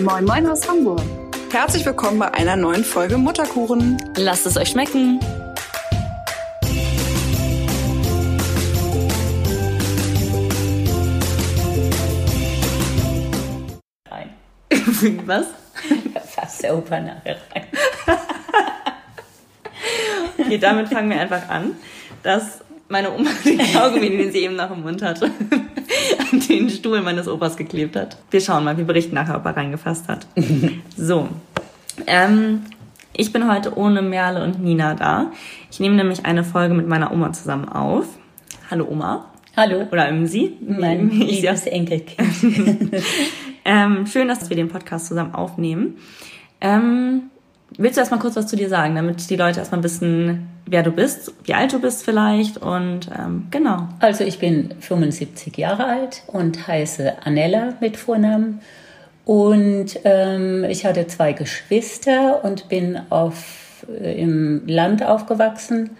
Moin Moin aus Hamburg. Herzlich willkommen bei einer neuen Folge Mutterkuchen. Lasst es euch schmecken. rein. Was? Fast der Opa nachher rein. Okay, damit fangen wir einfach an, dass meine Oma den Kaugummi, den sie eben noch im Mund hatte, an den Stuhl meines Opas geklebt hat. Wir schauen mal, wir berichten nachher, ob er reingefasst hat. So, ähm, ich bin heute ohne Merle und Nina da. Ich nehme nämlich eine Folge mit meiner Oma zusammen auf. Hallo Oma. Hallo, Oder Imsi. mein Ich- liebes Enkelkind. Ähm, schön, dass wir den Podcast zusammen aufnehmen. Ähm, willst du erstmal kurz was zu dir sagen, damit die Leute erstmal wissen, wer du bist, wie alt du bist vielleicht und ähm, genau. Also ich bin 75 Jahre alt und heiße Anella mit Vornamen. Und ähm, ich hatte zwei Geschwister und bin auf, äh, im Land aufgewachsen,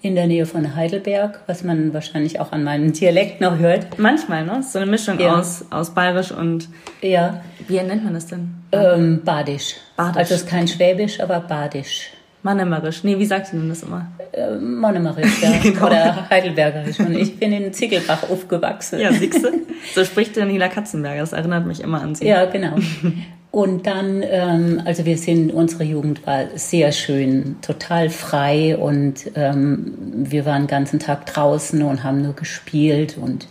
in der Nähe von Heidelberg, was man wahrscheinlich auch an meinem Dialekt noch hört. Manchmal, ne? So eine Mischung Ja. aus, aus Bayerisch und Ja, wie nennt man das denn? Ähm, Badisch. Badisch. Also es ist kein Schwäbisch, aber Badisch. Mannemerisch. Nee, wie sagt ihr denn das immer? Monomerisch, ja. Genau. Oder Heidelbergerisch. Und ich bin in Ziegelbach aufgewachsen. Ja, siehste. so spricht der Nila Katzenberger. Das erinnert mich immer an sie. Ja, genau. Und dann, ähm, also wir sind, unsere Jugend war sehr schön, total frei und ähm, wir waren den ganzen Tag draußen und haben nur gespielt und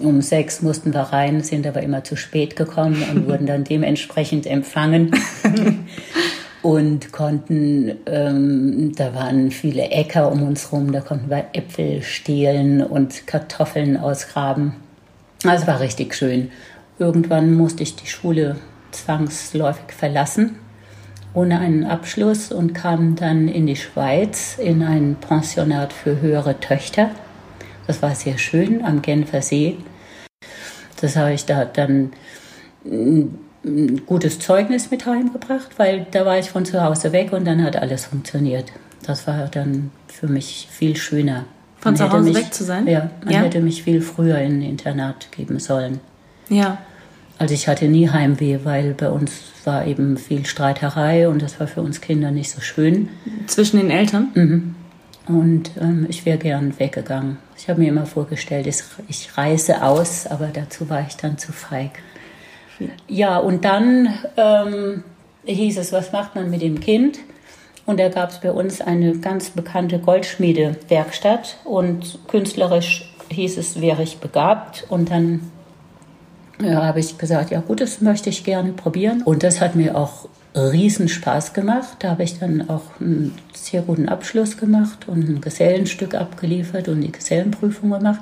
um sechs mussten wir rein, sind aber immer zu spät gekommen und wurden dann dementsprechend empfangen und konnten, ähm, da waren viele Äcker um uns rum, da konnten wir Äpfel stehlen und Kartoffeln ausgraben. Also war richtig schön. Irgendwann musste ich die Schule zwangsläufig verlassen, ohne einen Abschluss und kam dann in die Schweiz in ein Pensionat für höhere Töchter. Das war sehr schön am Genfer See. Das habe ich da dann ein gutes Zeugnis mit heimgebracht, weil da war ich von zu Hause weg und dann hat alles funktioniert. Das war dann für mich viel schöner. Von zu Hause mich, weg zu sein? Ja, man Ja. hätte mich viel früher in ein Internat geben sollen. Ja. Also ich hatte nie Heimweh, weil bei uns war eben viel Streiterei und das war für uns Kinder nicht so schön. Zwischen den Eltern? Und ähm, ich wäre gern weggegangen. Ich habe mir immer vorgestellt, ich, reise aus, aber dazu war ich dann zu feig. Ja, und dann ähm, hieß es, was macht man mit dem Kind? Und da gab es bei uns eine ganz bekannte Goldschmiedewerkstatt und künstlerisch hieß es, wäre ich begabt. Und dann ja, habe ich gesagt, ja gut, das möchte ich gerne probieren. Und das hat mir auch riesen Spaß gemacht. Da habe ich dann auch einen sehr guten Abschluss gemacht und ein Gesellenstück abgeliefert und die Gesellenprüfung gemacht.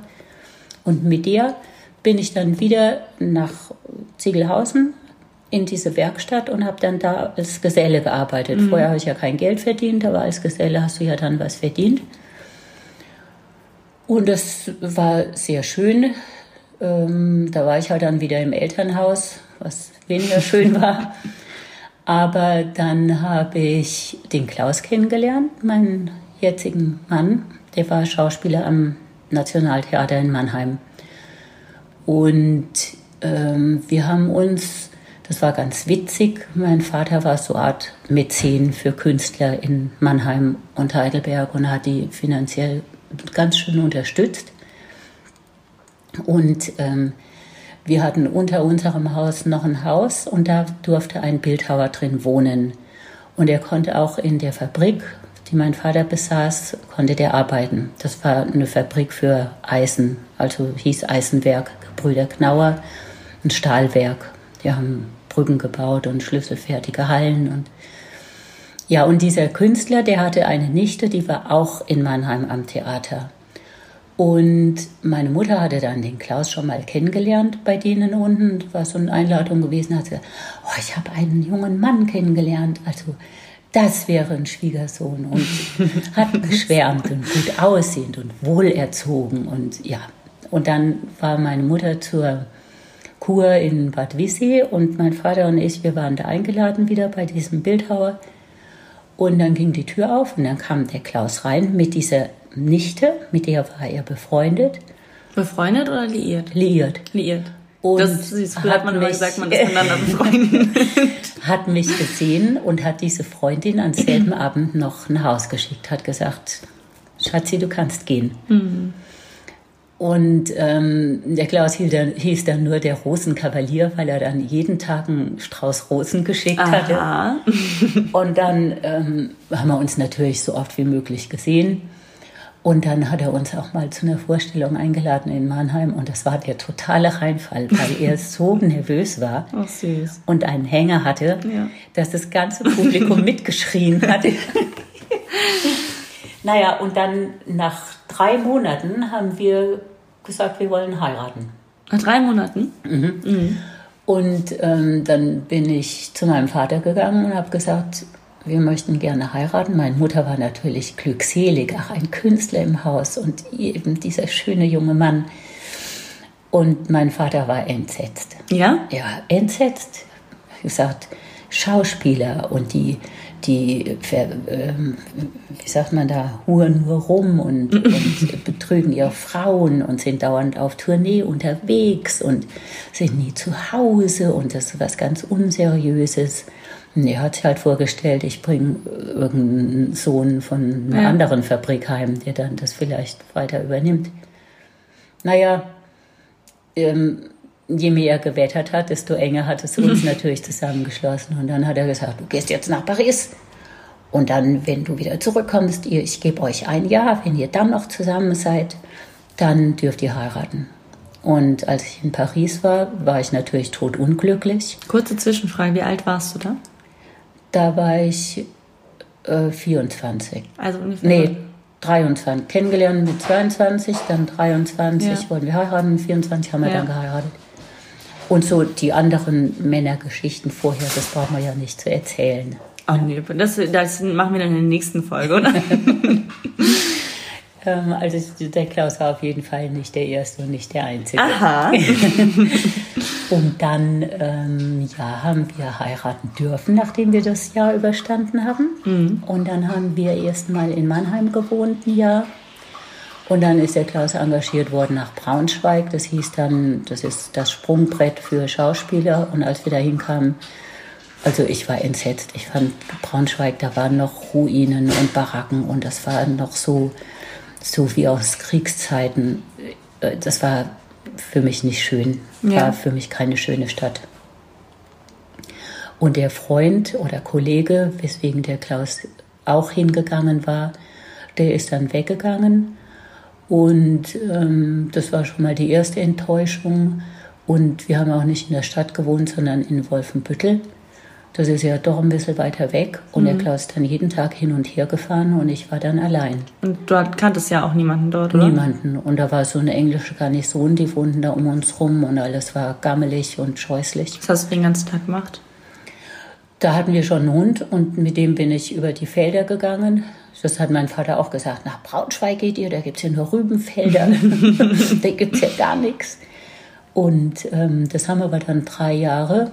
Und mit der bin ich dann wieder nach Ziegelhausen in diese Werkstatt und habe dann da als Geselle gearbeitet. Vorher habe ich ja kein Geld verdient, aber als Geselle hast du ja dann was verdient. Und das war sehr schön. Ähm, da war ich halt dann wieder im Elternhaus, was weniger schön war. Aber dann habe ich den Klaus kennengelernt, meinen jetzigen Mann. Der war Schauspieler am Nationaltheater in Mannheim. Und ähm, wir haben uns, das war ganz witzig, mein Vater war so Art Mäzen für Künstler in Mannheim und Heidelberg und hat die finanziell ganz schön unterstützt. Und ähm, wir hatten unter unserem Haus noch ein Haus und da durfte ein Bildhauer drin wohnen. Und er konnte auch in der Fabrik, die mein Vater besaß, konnte der arbeiten. Das war eine Fabrik für Eisen, also hieß Eisenwerk, Brüder Knauer, ein Stahlwerk. Die haben Brücken gebaut und schlüsselfertige Hallen und ja, und dieser Künstler, der hatte eine Nichte, die war auch in Mannheim am Theater. Und meine Mutter hatte dann den Klaus schon mal kennengelernt bei denen unten. Das war so eine Einladung gewesen. Hat sie gesagt, oh, ich habe einen jungen Mann kennengelernt. Also das wäre ein Schwiegersohn. Und hat geschwärmt und gut aussehend und wohlerzogen. Und ja, und dann war meine Mutter zur Kur in Bad Wissee und mein Vater und ich, wir waren da eingeladen wieder bei diesem Bildhauer. Und dann ging die Tür auf und dann kam der Klaus rein mit dieser Nichte, mit der war er befreundet, Befreundet oder liiert? liiert. Liiert. Und Das ist, früher hat man mich- gesagt, man ist miteinander befreundet. hat mich gesehen und hat diese Freundin am selben Abend noch nach Haus geschickt, hat gesagt, Schatzi, du kannst gehen. Und ähm, der Klaus hieß dann nur der Rosenkavalier, weil er dann jeden Tag einen Strauß Rosen geschickt hatte. Aha. Und dann ähm, haben wir uns natürlich so oft wie möglich gesehen. Und dann hat er uns auch mal zu einer Vorstellung eingeladen in Mannheim. Und das war der totale Reinfall, weil er so nervös war Oh, und einen Hänger hatte, Ja. dass das ganze Publikum mitgeschrien hatte. naja, und dann nach drei Monaten haben wir gesagt, wir wollen heiraten. Nach drei Monaten? Und ähm, dann bin ich zu meinem Vater gegangen und habe gesagt, wir möchten gerne heiraten. Meine Mutter war natürlich glückselig, ach, ein Künstler im Haus und eben dieser schöne junge Mann. Und mein Vater war entsetzt. Ja? Ja, entsetzt. Wie gesagt, Schauspieler und die, die ähm, wie sagt man da, huren nur rum und, und betrügen ihre Frauen und sind dauernd auf Tournee unterwegs und sind nie zu Hause und das ist was ganz Unseriöses. Er hat sich halt vorgestellt, ich bringe irgendeinen Sohn von einer Ja. anderen Fabrik heim, der dann das vielleicht weiter übernimmt. Naja, ähm, je mehr er gewettert hat, desto enger hat es uns natürlich zusammengeschlossen. Und dann hat er gesagt, du gehst jetzt nach Paris. Und dann, wenn du wieder zurückkommst, ihr, ich gebe euch ein Jahr, wenn ihr dann noch zusammen seid, dann dürft ihr heiraten. Und als ich in Paris war, war ich natürlich totunglücklich. Kurze Zwischenfrage, wie alt warst du da? Da war ich äh, 24. Also ungefähr. Nee, 23. Kennengelernt mit 22, dann 23 Ja. wollten wir heiraten, 24 haben wir Ja. dann geheiratet. Und so die anderen Männergeschichten vorher, das brauchen wir ja nicht zu erzählen. Oh, nee, das, das machen wir dann in der nächsten Folge, oder? Ähm, also der Klaus war auf jeden Fall nicht der Erste und nicht der Einzige. Aha. Und dann ähm, ja, haben wir heiraten dürfen, nachdem wir das Jahr überstanden haben. Und dann haben wir erst mal in Mannheim gewohnt, ein Jahr. Und dann ist der Klaus engagiert worden nach Braunschweig. Das hieß dann, das ist das Sprungbrett für Schauspieler. Und als wir da hinkamen, also ich war entsetzt. Ich fand Braunschweig, da waren noch Ruinen und Baracken und das war noch so, so wie aus Kriegszeiten. Äh, Das war für mich nicht schön. Ja. War für mich keine schöne Stadt. Und der Freund oder Kollege, weswegen der Klaus auch hingegangen war, der ist dann weggegangen. Und ähm, das war schon mal die erste Enttäuschung. Und wir haben auch nicht in der Stadt gewohnt, sondern in Wolfenbüttel. Das ist ja doch ein bisschen weiter weg. Und der Klaus ist dann jeden Tag hin und her gefahren und ich war dann allein. Und du kanntest ja auch niemanden dort, oder? Niemanden. Und da war so eine englische Garnison, die wohnten da um uns rum und alles war gammelig und scheußlich. Was hast du den ganzen Tag gemacht? Da hatten wir schon einen Hund und mit dem bin ich über die Felder gegangen. Das hat mein Vater auch gesagt, nach Braunschweig geht ihr, da gibt es ja nur Rübenfelder, da gibt es ja gar nichts. Und ähm, das haben aber dann drei Jahre,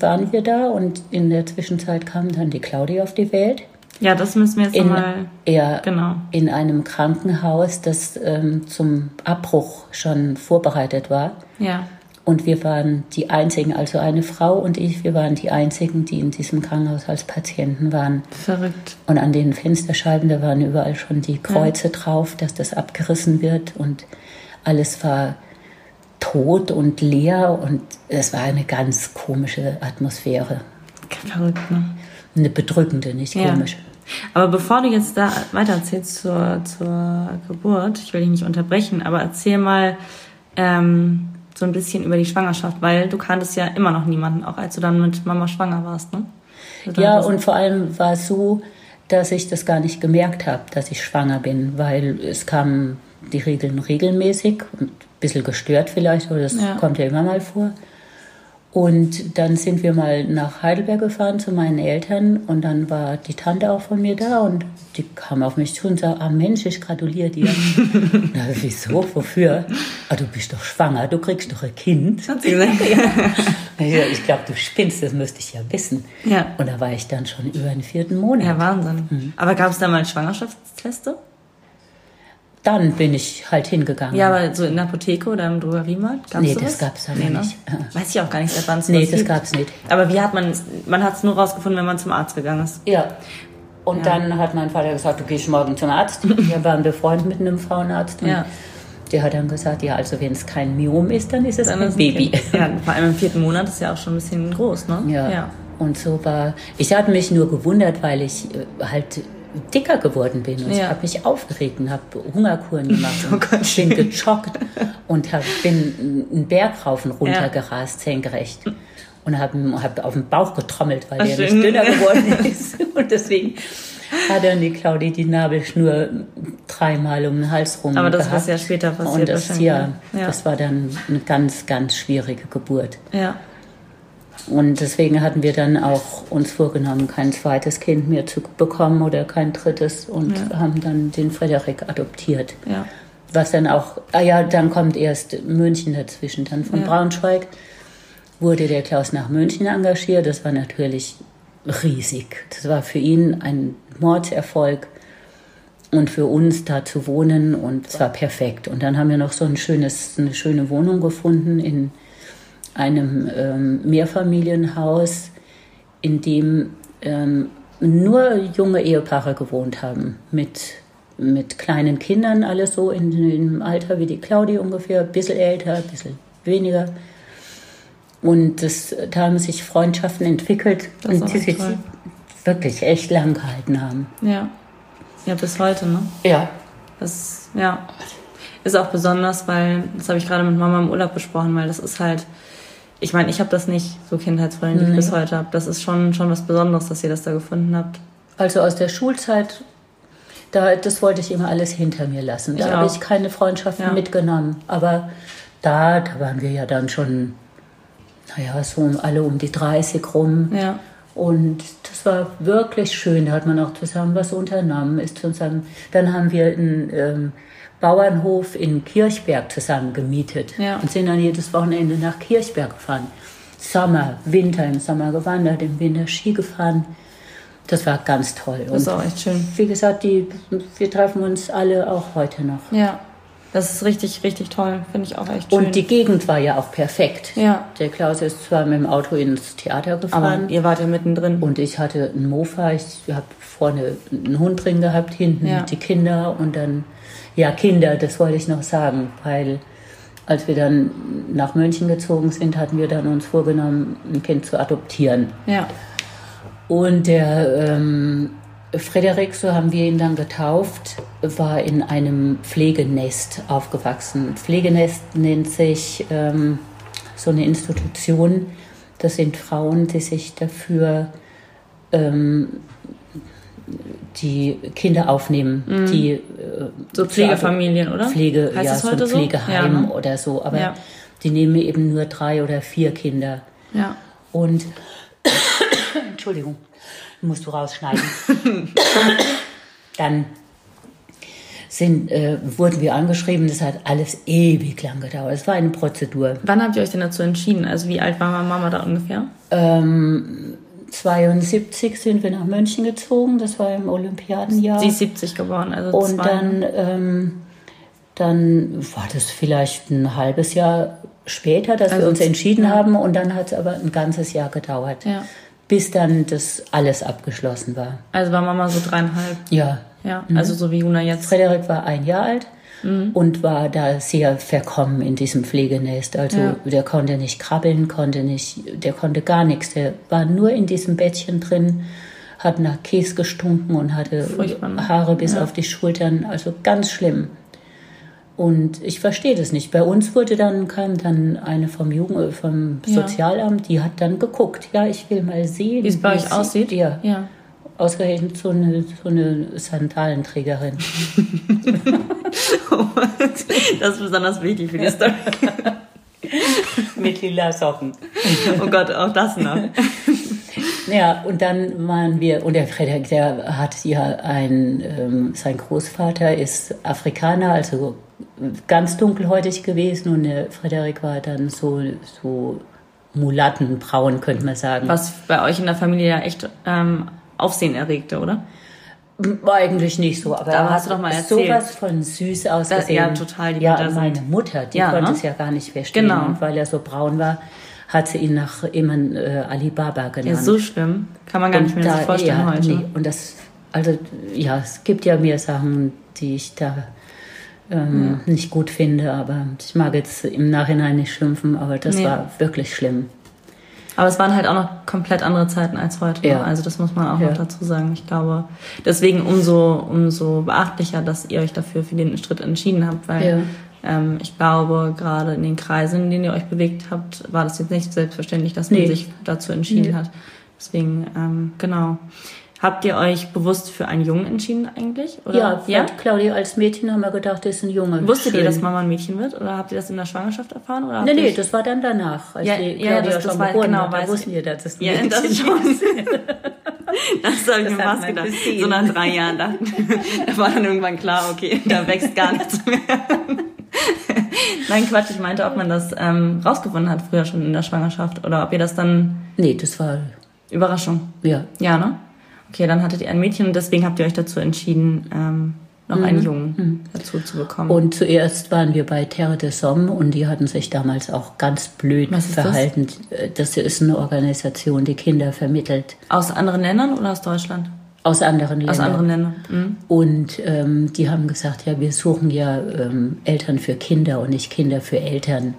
waren wir da und in der Zwischenzeit kam dann die Claudia auf die Welt. Ja, das müssen wir jetzt In, nochmal. ja, Genau. in einem Krankenhaus, das ähm, zum Abbruch schon vorbereitet war. Ja. Und wir waren die einzigen, also eine Frau und ich, wir waren die einzigen, die in diesem Krankenhaus als Patienten waren. Verrückt. Und an den Fensterscheiben, da waren überall schon die Kreuze drauf, dass das abgerissen wird und alles war tot und leer und es war eine ganz komische Atmosphäre. Verrückt, ne? Eine bedrückende, nicht Ja. komisch. Aber bevor du jetzt da weiter erzählst zur, zur Geburt, ich will dich nicht unterbrechen, aber erzähl mal ähm, so ein bisschen über die Schwangerschaft, weil du kanntest ja immer noch niemanden, auch als du dann mit Mama schwanger warst, ne? Also Ja, und vor allem war es so, dass ich das gar nicht gemerkt habe, dass ich schwanger bin, weil es kamen die Regeln regelmäßig und bisschen gestört vielleicht, aber das Ja. kommt ja immer mal vor. Und dann sind wir mal nach Heidelberg gefahren zu meinen Eltern und dann war die Tante auch von mir da und die kam auf mich zu und sagte, ah Mensch, ich gratuliere dir. Na, wieso, wofür? Ah, du bist doch schwanger, du kriegst doch ein Kind. Hat sie gesagt. Ja, ich glaube, du spinnst, das müsste ich ja wissen. Ja. Und da war ich dann schon über den vierten Monat. Ja, Wahnsinn. Aber gab es da mal Schwangerschaftsteste? Dann bin ich halt hingegangen. Ja, aber so in der Apotheke oder im Drogeriemarkt? Gab's Nee, das gab's aber ne? nicht. Weiß ich auch gar nicht, seit wann es nee, das gibt. gab's nicht. Aber wie hat man man hat es nur rausgefunden, wenn man zum Arzt gegangen ist. Ja. Und dann hat mein Vater gesagt, du gehst morgen zum Arzt. Wir waren befreundet mit einem Frauenarzt. Ja. Der hat dann gesagt, ja, also wenn es kein Myom ist, dann ist es Dann ein ist Baby. Ja, vor allem im vierten Monat ist ja auch schon ein bisschen groß, ne? Ja. ja. Und so war. Ich hatte mich nur gewundert, weil ich äh, halt dicker geworden bin und ich Ja. habe mich aufgeregt und habe Hungerkuren gemacht Oh und Gott. bin gejoggt und hab, bin einen Bergraufen runtergerast, senkrecht. Und habe hab auf den Bauch getrommelt, weil Ach, der nicht dünner geworden ist. Und deswegen hat dann die Claudi die Nabelschnur dreimal um den Hals rum Aber das gehabt. ist ja später passiert Und das, ja, ne? Ja. das war dann eine ganz, ganz schwierige Geburt. Ja. Und deswegen hatten wir dann auch uns vorgenommen, kein zweites Kind mehr zu bekommen oder kein drittes und Ja. haben dann den Frederik adoptiert. Ja. Was dann auch, ah ja, dann kommt erst München dazwischen. Dann von Ja. Braunschweig wurde der Klaus nach München engagiert. Das war natürlich riesig. Das war für ihn ein Mordserfolg und für uns da zu wohnen und es war perfekt. Und dann haben wir noch so ein schönes, eine schöne Wohnung gefunden in einem ähm, Mehrfamilienhaus, in dem ähm, nur junge Ehepaare gewohnt haben, mit, mit kleinen Kindern, alles so in dem Alter wie die Claudi ungefähr, ein bisschen älter, ein bisschen weniger. Und das, da haben sich Freundschaften entwickelt, Das und die sich toll. wirklich echt lang gehalten haben. Ja. Ja, bis heute, ne? Ja. Das, ja. Ist auch besonders, weil, das habe ich gerade mit Mama im Urlaub besprochen, weil das ist halt, ich meine, ich habe das nicht, so Kindheitsfreunde, die ich Nee. bis heute habe. Das ist schon, schon was Besonderes, dass ihr das da gefunden habt. Also aus der Schulzeit, da, das wollte ich immer alles hinter mir lassen. Da habe ich keine Freundschaften Ja. mitgenommen. Aber da, da waren wir ja dann schon, naja, so alle um die 30 rum. Ja. Und das war wirklich schön. Da hat man auch zusammen was unternommen. Ist zusammen. Dann haben wir einen ähm, Bauernhof in Kirchberg zusammen gemietet Ja. und sind dann jedes Wochenende nach Kirchberg gefahren. Sommer, Winter, im Sommer gewandert, im Winter Ski gefahren. Das war ganz toll. Das ist auch echt schön. wie gesagt, die, wir treffen uns alle auch heute noch. Ja. Das ist richtig, richtig toll. Finde ich auch echt schön. Und die Gegend war ja auch perfekt. Ja. Der Klaus ist zwar mit dem Auto ins Theater gefahren. aber ihr wart ja mittendrin. Und ich hatte einen Mofa, ich habe vorne einen Hund drin gehabt, hinten Ja. die Kinder und dann, ja, Kinder, das wollte ich noch sagen, weil als wir dann nach München gezogen sind, hatten wir dann uns vorgenommen, ein Kind zu adoptieren. Ja. Und der ähm, Frederik, so haben wir ihn dann getauft, war in einem Pflegenest aufgewachsen. Pflegenest nennt sich ähm, so eine Institution. Das sind Frauen, die sich dafür ähm, die Kinder aufnehmen, die äh, So Pflegefamilien, oder? Pflege, Heißt ja, so ein heute so? Pflegeheim Ja, ne? oder so, aber Ja. die nehmen eben nur drei oder vier Kinder. Ja. Und Entschuldigung, musst du rausschneiden. Dann sind, äh, wurden wir angeschrieben, das hat alles ewig lang gedauert. Es war eine Prozedur. Wann habt ihr euch denn dazu entschieden? Also wie alt war Mama da ungefähr? Ähm, 72 sind wir nach München gezogen, das war im Olympiadenjahr. Sie ist 70 geworden, also Und zwei. dann, ähm, dann war das vielleicht ein halbes Jahr später, dass Also wir uns entschieden ja. haben. Und dann hat es aber ein ganzes Jahr gedauert, Ja. bis dann das alles abgeschlossen war. Also war Mama so dreieinhalb. Ja, Ja, also so wie Juna jetzt. Frederik war ein Jahr alt Mhm. und war da sehr verkommen in diesem Pflegenest. Also Ja. der konnte nicht krabbeln, konnte nicht, der konnte gar nichts. Der war nur in diesem Bettchen drin, hat nach Käse gestunken und hatte Furchtbar, ne? Haare bis Ja. auf die Schultern. Also ganz schlimm. Und ich verstehe das nicht. Bei uns wurde dann, kam dann eine vom Jugend, vom Ja. Sozialamt, die hat dann geguckt. Ja, ich will mal sehen. Wie es bei euch sie- aussieht? Ja. Ja. Ausgerechnet so eine, so eine Sandalenträgerin. Das ist besonders wichtig für die Story. Mit lila Socken. Oh Gott, auch das noch. Ja, und dann waren wir, und der Frederik, der hat ja ein, ähm, sein Großvater ist Afrikaner, also ganz dunkelhäutig gewesen und der Frederik war dann so, so mulattenbraun, könnte man sagen. Was bei euch in der Familie ja echt ähm, Aufsehen erregte, oder? Eigentlich nicht so, aber Da hast du doch mal erzählt. sowas von süß ausgesehen. ja, total, die ja, Mütter meine sind- Mutter, die Ja, konnte ne? es ja gar nicht verstehen. Genau. Und weil er so braun war, hat sie ihn nach immer äh, Alibaba genannt. Ja, so schlimm. Kann man gar nicht mehr da- sich vorstellen ja, heute. nee. Und das, also ja, es gibt ja mehr Sachen, die ich da ähm, nicht gut finde, aber ich mag jetzt im Nachhinein nicht schimpfen, aber das Nee. war wirklich schlimm. Aber es waren halt auch noch komplett andere Zeiten als heute. Ja. Ne? Also das muss man auch Ja. noch dazu sagen. Ich glaube, deswegen umso, umso beachtlicher, dass ihr euch dafür für den Schritt entschieden habt, weil ähm, ich glaube, gerade in den Kreisen, in denen ihr euch bewegt habt, war das jetzt nicht selbstverständlich, dass man Nee. sich dazu entschieden Nee. hat. Deswegen, ähm, genau. Habt ihr euch bewusst für einen Jungen entschieden eigentlich? Oder? Ja, ja? ja? Claudia als Mädchen haben wir gedacht, das ist ein Junge. Wusstet ihr, Schön. dass Mama ein Mädchen wird? Oder habt ihr das in der Schwangerschaft erfahren? Oder Nee, ihr nee, das war dann danach. Als Ja, die ja, Claudia das- das schon war- geboren genau, hat, da wussten wir, dass es ein Ja, Mädchen das ist. Das habe ich Das mir fast gedacht. So nach drei Jahren dachten da war dann irgendwann klar, okay, da wächst gar nichts mehr. Nein, Quatsch, ich meinte, ob man das ähm, rausgefunden hat früher schon in der Schwangerschaft oder ob ihr das dann Nee, das war, Überraschung. ja. Ja, ne? Okay, dann hattet ihr ein Mädchen und deswegen habt ihr euch dazu entschieden, ähm, noch einen Jungen dazu zu bekommen. Mhm. Und zuerst waren wir bei Terre de Somme und die hatten sich damals auch ganz blöd ist das? verhalten. Das? ist eine Organisation, die Kinder vermittelt aus anderen Ländern oder aus Deutschland? aus anderen Ländern. Aus anderen Ländern. Mhm. Und ähm, die haben gesagt, ja, wir suchen ja ähm, Eltern für Kinder und nicht Kinder für Eltern.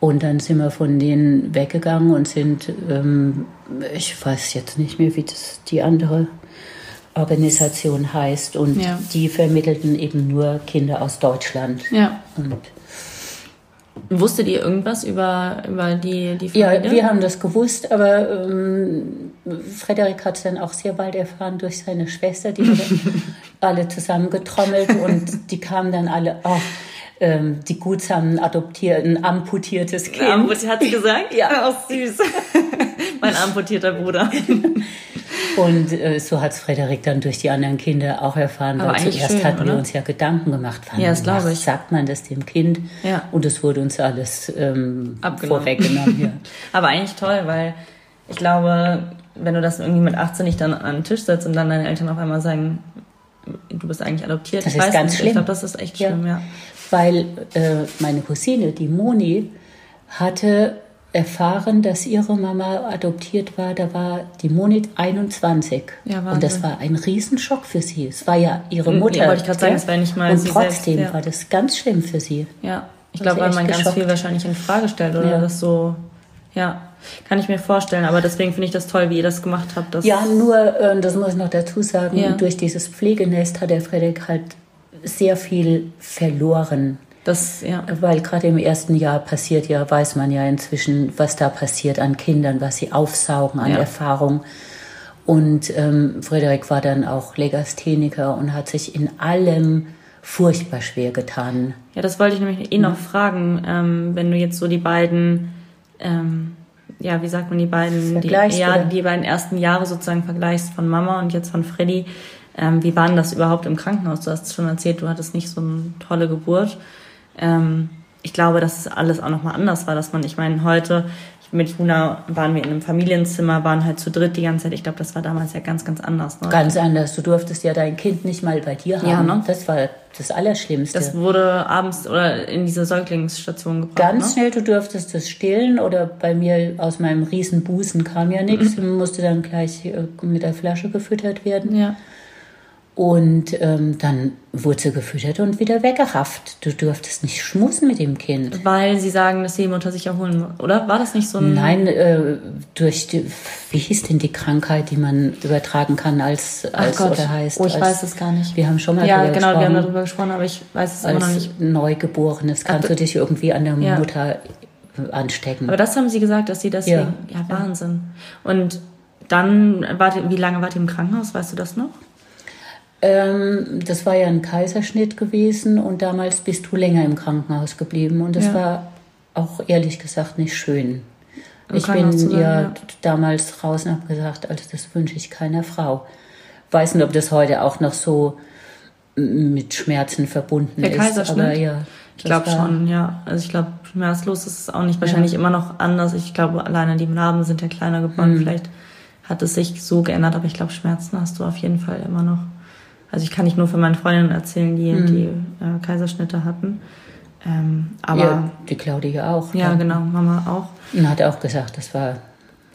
Und dann sind wir von denen weggegangen und sind, ähm, ich weiß jetzt nicht mehr, wie das die andere Organisation heißt. Und Ja. die vermittelten eben nur Kinder aus Deutschland. Ja. Und Wusstet ihr irgendwas über, über die, die ja, Familie? wir haben das gewusst, aber ähm, Frederik hat es dann auch sehr bald erfahren durch seine Schwester, die alle zusammengetrommelt und die kamen dann alle, oh, ähm, die gutsamen adoptierten, amputiertes Kind. Amput, hat sie gesagt? Ja. Ach, süß. mein amputierter Bruder. Und äh, so hat es Frederik dann durch die anderen Kinder auch erfahren, Aber weil zuerst schön, hatten wir oder? uns ja Gedanken gemacht, wann Ja, das was ich. sagt man das dem Kind? Ja. Und es wurde uns alles ähm, Abgenommen. vorweggenommen. Ja. Aber eigentlich toll, weil ich glaube, wenn du das irgendwie mit 18 nicht dann an den Tisch setzt und dann deine Eltern auf einmal sagen, du bist eigentlich adoptiert. Das ich ist weiß ganz nicht. Ich schlimm. glaube, das ist echt Ja. schlimm, ja. Weil äh, meine Cousine, die Moni, hatte erfahren, dass ihre Mama adoptiert war. Da war die Moni 21. Ja, und das war ein Riesenschock für sie. Es war ja ihre Mutter. ja, wollte ich grad sagen, es war nicht mal Und trotzdem selbst, ja. war das ganz schlimm für sie. Ja. Ich glaube, weil man ganz geschockt. viel wahrscheinlich in Frage stellt oder Ja. das so, ja, kann ich mir vorstellen. Aber deswegen finde ich das toll, wie ihr das gemacht habt. Ja, nur, äh, das muss ich noch dazu sagen, durch dieses Pflegenest hat der Frederik halt sehr viel verloren. das, ja. Weil gerade im ersten Jahr passiert ja, weiß man ja inzwischen, was da passiert an Kindern, was sie aufsaugen an Ja. Erfahrung. Und ähm, Frederik war dann auch Legastheniker und hat sich in allem furchtbar schwer getan. Ja, das wollte ich nämlich eh noch fragen, ähm, wenn du jetzt so die beiden, ähm, ja, wie sagt man, die beiden, die, ja, die beiden ersten Jahre sozusagen vergleichst von Mama und jetzt von Freddy. Ähm, wie war denn das überhaupt im Krankenhaus? Du hast schon erzählt, du hattest nicht so eine tolle Geburt. Ähm, ich glaube, dass es alles auch nochmal anders war, dass man, ich meine, heute mit Juna waren wir in einem Familienzimmer, waren halt zu dritt die ganze Zeit. Ich glaube, das war damals ja ganz, ganz anders. Ne? Ganz anders. Du durftest ja dein Kind nicht mal bei dir haben. Ja, ne? Das war das Allerschlimmste. Das wurde abends oder in diese Säuglingsstation gebracht. Ganz ne? schnell, du durftest es stillen oder bei mir aus meinem riesen Busen kam ja nichts. Mhm. Musste dann gleich äh, mit der Flasche gefüttert werden. Ja. Und ähm, dann wurde sie gefüttert und wieder weggerafft. Du durftest nicht schmusen mit dem Kind. Weil sie sagen, dass die Mutter sich erholen muss. Oder war das nicht so ein. Nein, äh, durch die, wie hieß denn die Krankheit, die man übertragen kann als, Ach als Gott. oder heißt? Oh, ich als, weiß es gar nicht. Wir haben schon mal ja, drüber genau, wir haben gesprochen. darüber gesprochen, aber ich weiß es immer noch als nicht. Neugeborenes kannst du dich irgendwie an der Ja. Mutter äh, anstecken. Aber das haben sie gesagt, dass sie deswegen. Ja, Wahnsinn. Und dann, wart, wie lange wart ihr im Krankenhaus? Weißt du das noch? Ähm, das war ja ein Kaiserschnitt gewesen und damals bist du länger im Krankenhaus geblieben und das Ja. war auch ehrlich gesagt nicht schön. Im ich bin sein, ja, ja. damals raus und habe gesagt, also das wünsche ich keiner Frau. Weiß nicht, ob das heute auch noch so mit Schmerzen verbunden Der ist. Kaiserschnitt? Aber ja, Ich glaube schon, ja. Also ich glaube, schmerzlos ist es auch nicht. Wahrscheinlich immer noch anders. Ich glaube, alleine die Narben sind ja kleiner geworden. Mhm. Vielleicht hat es sich so geändert, aber ich glaube, Schmerzen hast du auf jeden Fall immer noch. Also ich kann nicht nur für meine Freundinnen erzählen, die, Mhm. die äh, Kaiserschnitte hatten. Ähm, aber ja, die Claudia auch. ja, genau, Mama auch. Und hat auch gesagt, das war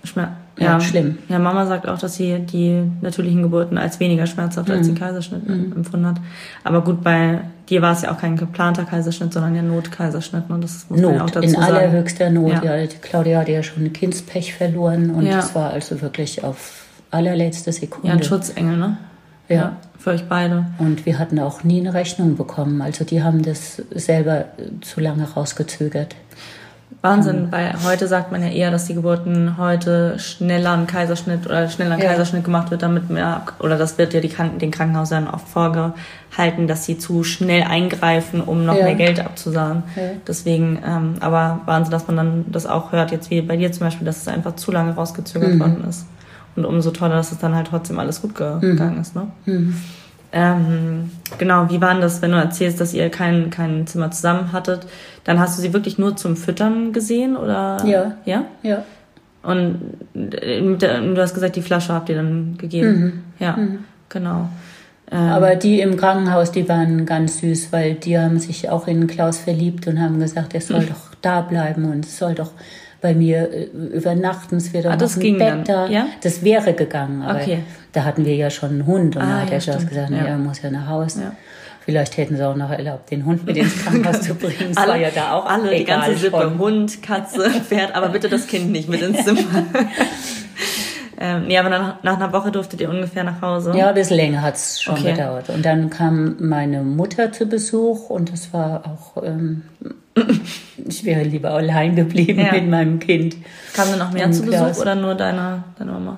Schmer Ja, schlimm. Ja, Mama sagt auch, dass sie die natürlichen Geburten als weniger schmerzhaft als Mhm. den Kaiserschnitt empfunden hat. Aber gut, bei dir war es ja auch kein geplanter Kaiserschnitt, sondern ja Notkaiserschnitt. Und das muss man ja auch Not, dazu in sagen. allerhöchster Not. Ja. Ja. die Claudia hatte ja schon Kindspech verloren und Ja. das war also wirklich auf allerletzte Sekunde. Ja, ein Schutzengel, ne? Ja. Für euch beide. Und wir hatten auch nie eine Rechnung bekommen. Also die haben das selber äh, zu lange rausgezögert. Wahnsinn, weil heute sagt man ja eher, dass die Geburten heute schneller ein Kaiserschnitt oder schneller ein Ja. Kaiserschnitt gemacht wird, damit mehr, oder das wird ja die den Krankenhäusern auch vorgehalten, dass sie zu schnell eingreifen, um noch Ja. mehr Geld abzusahnen. Ja. Deswegen, ähm, aber Wahnsinn, dass man dann das auch hört, jetzt wie bei dir zum Beispiel, dass es einfach zu lange rausgezögert worden ist. Und umso toller, dass es dann halt trotzdem alles gut gegangen ist, ne? Ähm, genau, wie war das, wenn du erzählst, dass ihr kein, kein Zimmer zusammen hattet? Dann hast du sie wirklich nur zum Füttern gesehen oder? Ja. Ja? Ja. Und äh, der- du hast gesagt, die Flasche habt ihr dann gegeben. Ja, genau. Ähm, Aber die im Krankenhaus, die waren ganz süß, weil die haben sich auch in Klaus verliebt und haben gesagt, er soll Hm. doch da bleiben und es soll doch bei mir äh, übernachten, es wird doch Ah, das ging Bett dann, da. ja? Das wäre gegangen, aber Okay. da hatten wir ja schon einen Hund und Ah, da hat ja, der stimmt. gesagt, Ja. er muss ja nach Hause. Ja. Vielleicht hätten sie auch noch erlaubt, den Hund mit ins Krankenhaus zu bringen. Es war ja da auch alle, die ganze Sippe, schon. Hund, Katze, Pferd, aber bitte das Kind nicht mit ins Zimmer. ähm, nee, aber nach, nach einer Woche durftet ihr ungefähr nach Hause. Ja, ein bisschen länger hat es schon Okay. gedauert. Und dann kam meine Mutter zu Besuch und das war auch, ähm, ich wäre lieber allein geblieben Ja. mit meinem Kind. Kam dann noch mehr Ähm, zu Besuch Klaus. oder nur deine, deine Mama?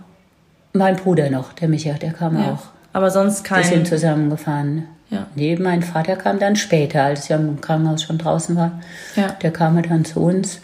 Mein Bruder noch, der Micha, der kam Ja. auch. Aber sonst Wir sind kein. zusammengefahren. Ja. Nee, mein Vater kam dann später, als ich am Krankenhaus schon draußen war. Ja. Der kam dann zu uns.